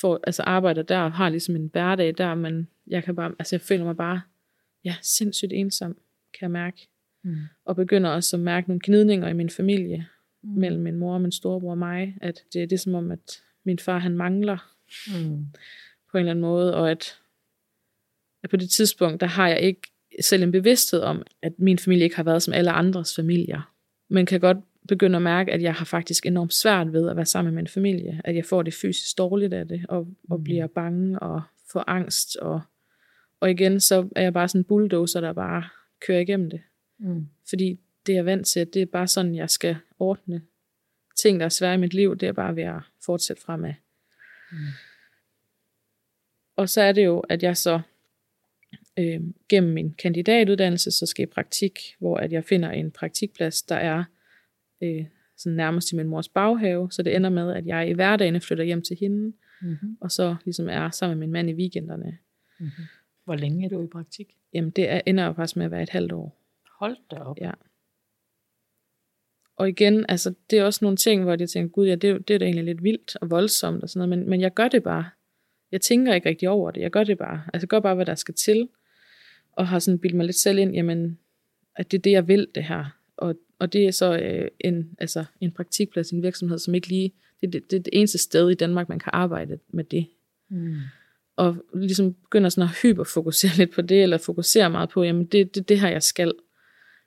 B: får, altså arbejder der, og har ligesom en hverdag der, men jeg kan bare, altså jeg føler mig bare, ja, sindssygt ensom, kan jeg mærke.
C: Mm.
B: Og begynder også at mærke nogle gnidninger i min familie,
C: Mm.
B: mellem min mor og min storebror og mig, at det, det er som om, at min far, han mangler
C: Mm.
B: på en eller anden måde, og at, at på det tidspunkt, der har jeg ikke selv en bevidsthed om, at min familie ikke har været som alle andres familier, men kan godt begynde at mærke, at jeg har faktisk enormt svært ved at være sammen med min familie, at jeg får det fysisk dårligt af det, og, og
C: Mm.
B: bliver bange og får angst, og, og igen, så er jeg bare sådan en bulldozer, der bare kører igennem det,
C: Mm.
B: fordi det er jeg vant til, at det er bare sådan, jeg skal ordne ting, der er svære i mit liv, det er bare ved at fortsætte fremad.
C: Mm.
B: Og så er det jo, at jeg så øh, gennem min kandidatuddannelse, så skal i praktik, hvor at jeg finder en praktikplads, der er øh, sådan nærmest i min mors baghave, så det ender med, at jeg i hverdagen flytter hjem til hende,
C: Mm-hmm.
B: og så ligesom er sammen med min mand i weekenderne.
C: Mm-hmm. Hvor længe er du i praktik?
B: Jamen det er, ender jo faktisk med at være et halvt år.
C: Hold da op.
B: Ja. Og igen, altså det er også nogle ting, hvor jeg tænker, gud ja, det, er det er da egentlig lidt vildt og voldsomt og sådan noget, men, men jeg gør det bare. Jeg tænker ikke rigtig over det, jeg gør det bare. Altså jeg gør bare, hvad der skal til, og har sådan bildt mig lidt selv ind, jamen, at det er det, jeg vil, det her. Og, og det er så øh, en, altså, en praktikplads i en virksomhed, som ikke lige, det, er det, det er det eneste sted i Danmark, man kan arbejde med det.
C: Mm.
B: Og ligesom begynder sådan at hyperfokusere (laughs) lidt på det, eller fokusere meget på, jamen det, det, det her, jeg skal.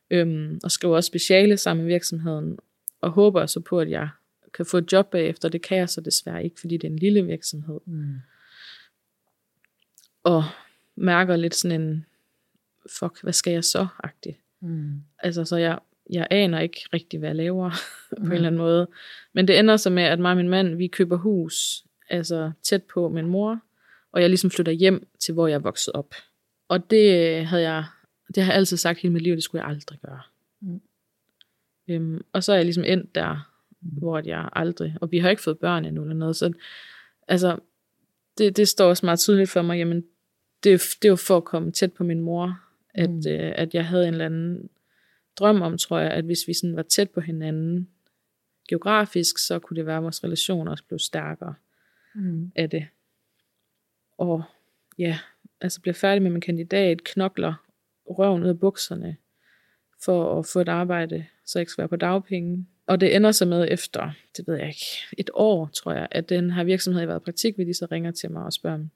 B: Øhm, og skriver også speciale sammen med virksomheden, og håber så på, at jeg kan få et job bagefter. Det kan jeg så desværre ikke, fordi det er en lille virksomhed.
C: Mm.
B: Og mærker lidt sådan en, fuck, hvad skal jeg så, agtig.
C: Mm.
B: Altså, så jeg, jeg aner ikke rigtig, hvad jeg laver (laughs) på en eller anden måde. Men det ender så med, at mig og min mand, vi køber hus, altså tæt på min mor, og jeg ligesom flytter hjem til, hvor jeg er vokset op. Og det havde jeg, det har jeg altid sagt hele mit liv, det skulle jeg aldrig gøre.
C: Mm.
B: Øhm, og så er jeg ligesom endt der, hvor at jeg aldrig, og vi har ikke fået børn endnu eller noget, så altså, det, det står også meget tydeligt for mig, jamen, det, det er jo for at komme tæt på min mor, at,
C: Mm.
B: øh, at jeg havde en eller anden drøm om, tror jeg, at hvis vi sådan var tæt på hinanden geografisk, så kunne det være, at vores relation også blev stærkere
C: Mm.
B: af det. Og ja, altså bliver færdig med min kandidat, knokler røven ud af bukserne for at få et arbejde, så jeg ikke skal være på dagpenge. Og det ender så med efter, det ved jeg ikke, et år, tror jeg, at den her virksomhed, jeg har været i praktik ved, de så ringer til mig og spørger, om-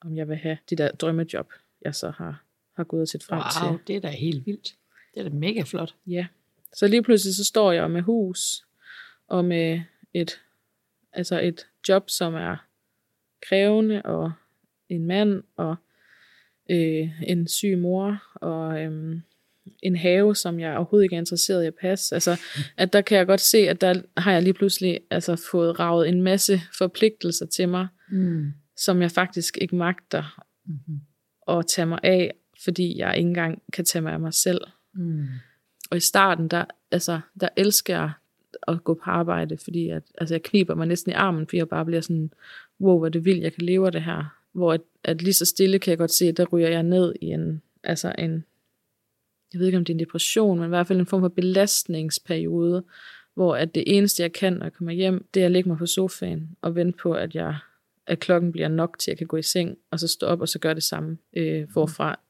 B: om jeg vil have de der drømmejob, jeg så har, har gået og set frem til.
C: Wow, det er da helt vildt. Det er da mega flot.
B: Ja. Så lige pludselig så står jeg med hus og med et, altså et job, som er krævende, og en mand, og øh, en syg mor, og øhm, en have, som jeg overhovedet ikke er interesseret i at passe. Altså, at der kan jeg godt se, at der har jeg lige pludselig altså, fået ravet en masse forpligtelser til mig,
C: Mm.
B: som jeg faktisk ikke magter
C: Mm-hmm.
B: at tage mig af, fordi jeg ikke engang kan tage mig af mig selv.
C: Mm.
B: Og i starten, der, altså, der elsker jeg at gå på arbejde, fordi at, altså, jeg kniber mig næsten i armen, fordi jeg bare bliver sådan, wow, hvor det vildt, jeg kan leve af det her. Hvor at, at lige så stille kan jeg godt se, at der ryger jeg ned i en, altså en jeg ved ikke om det er en depression, men i hvert fald en form for belastningsperiode, hvor at det eneste, jeg kan, når jeg kommer hjem, det er at lægge mig på sofaen og vente på, at, jeg, at klokken bliver nok til, at jeg kan gå i seng, og så stå op og så gøre det samme øh, forfra.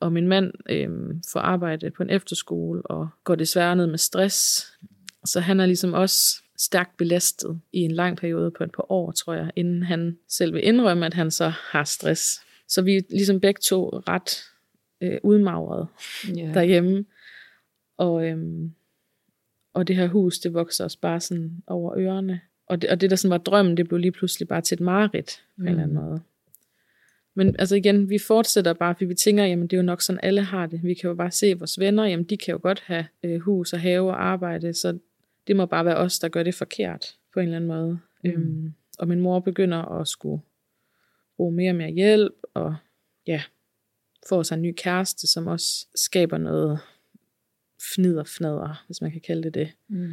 B: Og min mand øh, får arbejde på en efterskole og går desværre ned med stress. Så han er ligesom også stærkt belastet i en lang periode på et par år, tror jeg, inden han selv vil indrømme, at han så har stress. Så vi er ligesom begge to ret øh, udmagret yeah. derhjemme. Og, øhm, og det her hus, det vokser os bare sådan over ørerne. Og det, og det, der sådan var drømmen, det blev lige pludselig bare til et mareridt på mm. en eller anden mm. måde. Men altså igen, vi fortsætter bare, fordi vi tænker, jamen det er jo nok sådan, alle har det. Vi kan jo bare se vores venner, jamen de kan jo godt have øh, hus og have og arbejde, så det må bare være os, der gør det forkert på en eller anden måde. Mm. Øhm, og min mor begynder at skulle bruge mere og mere hjælp, og ja, får sig en ny kæreste, som også skaber noget fnider fnader, hvis man kan kalde det det. Mm.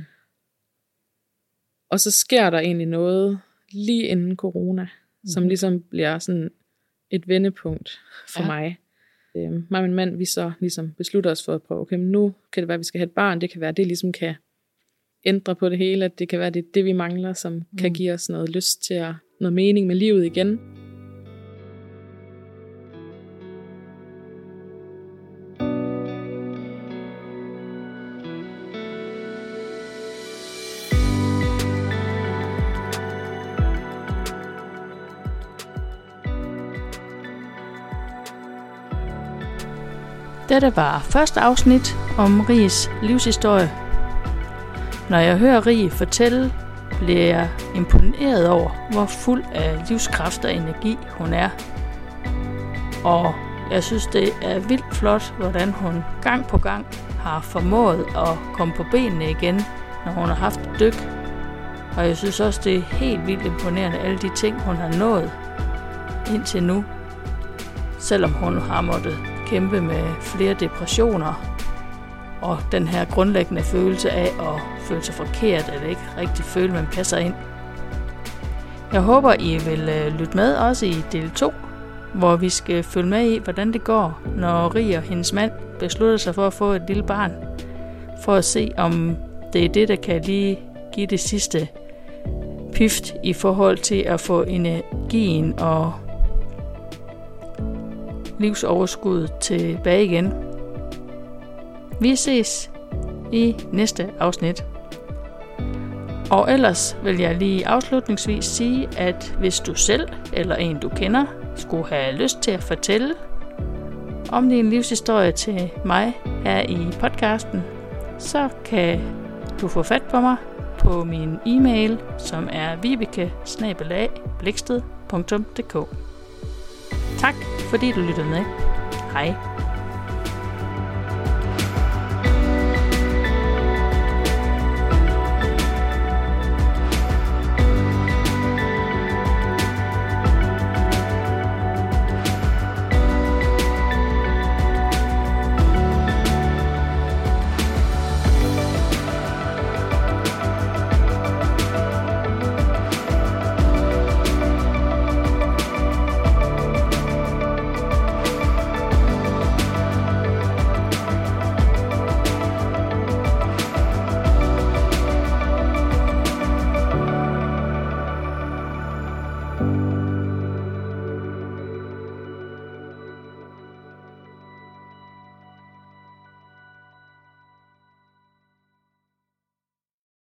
B: Og så sker der egentlig noget lige inden corona, mm. som ligesom bliver sådan et vendepunkt for ja. mig. Øh, mig og min mand, vi så ligesom beslutter os for at prøve, okay, men nu kan det være, at vi skal have et barn, det kan være, at det ligesom kan ændre på det hele, at det kan være, det det, vi mangler, som mm. kan give os noget lyst til at, noget mening med livet igen.
A: Dette var første afsnit om Ries livshistorie. Når jeg hører Rie fortælle, bliver jeg imponeret over, hvor fuld af livskraft og energi hun er. Og jeg synes, det er vildt flot, hvordan hun gang på gang har formået at komme på benene igen, når hun har haft et dyk. Og jeg synes også, det er helt vildt imponerende, alle de ting, hun har nået indtil nu. Selvom hun har måttet kæmpe med flere depressioner og den her grundlæggende følelse af at føle sig forkert, eller ikke rigtig føle, man passer ind. Jeg håber, I vil øh, lytte med også i del 2, hvor vi skal følge med i, hvordan det går, når Rie og hendes mand beslutter sig for at få et lille barn, for at se, om det er det, der kan lige give det sidste pift i forhold til at få energien og livsoverskud tilbage igen. Vi ses i næste afsnit. Og ellers vil jeg lige afslutningsvis sige, at hvis du selv eller en du kender skulle have lyst til at fortælle om din livshistorie til mig her i podcasten, så kan du få fat på mig på min e-mail, som er vibeke Tak fordi du lyttede med. Hej.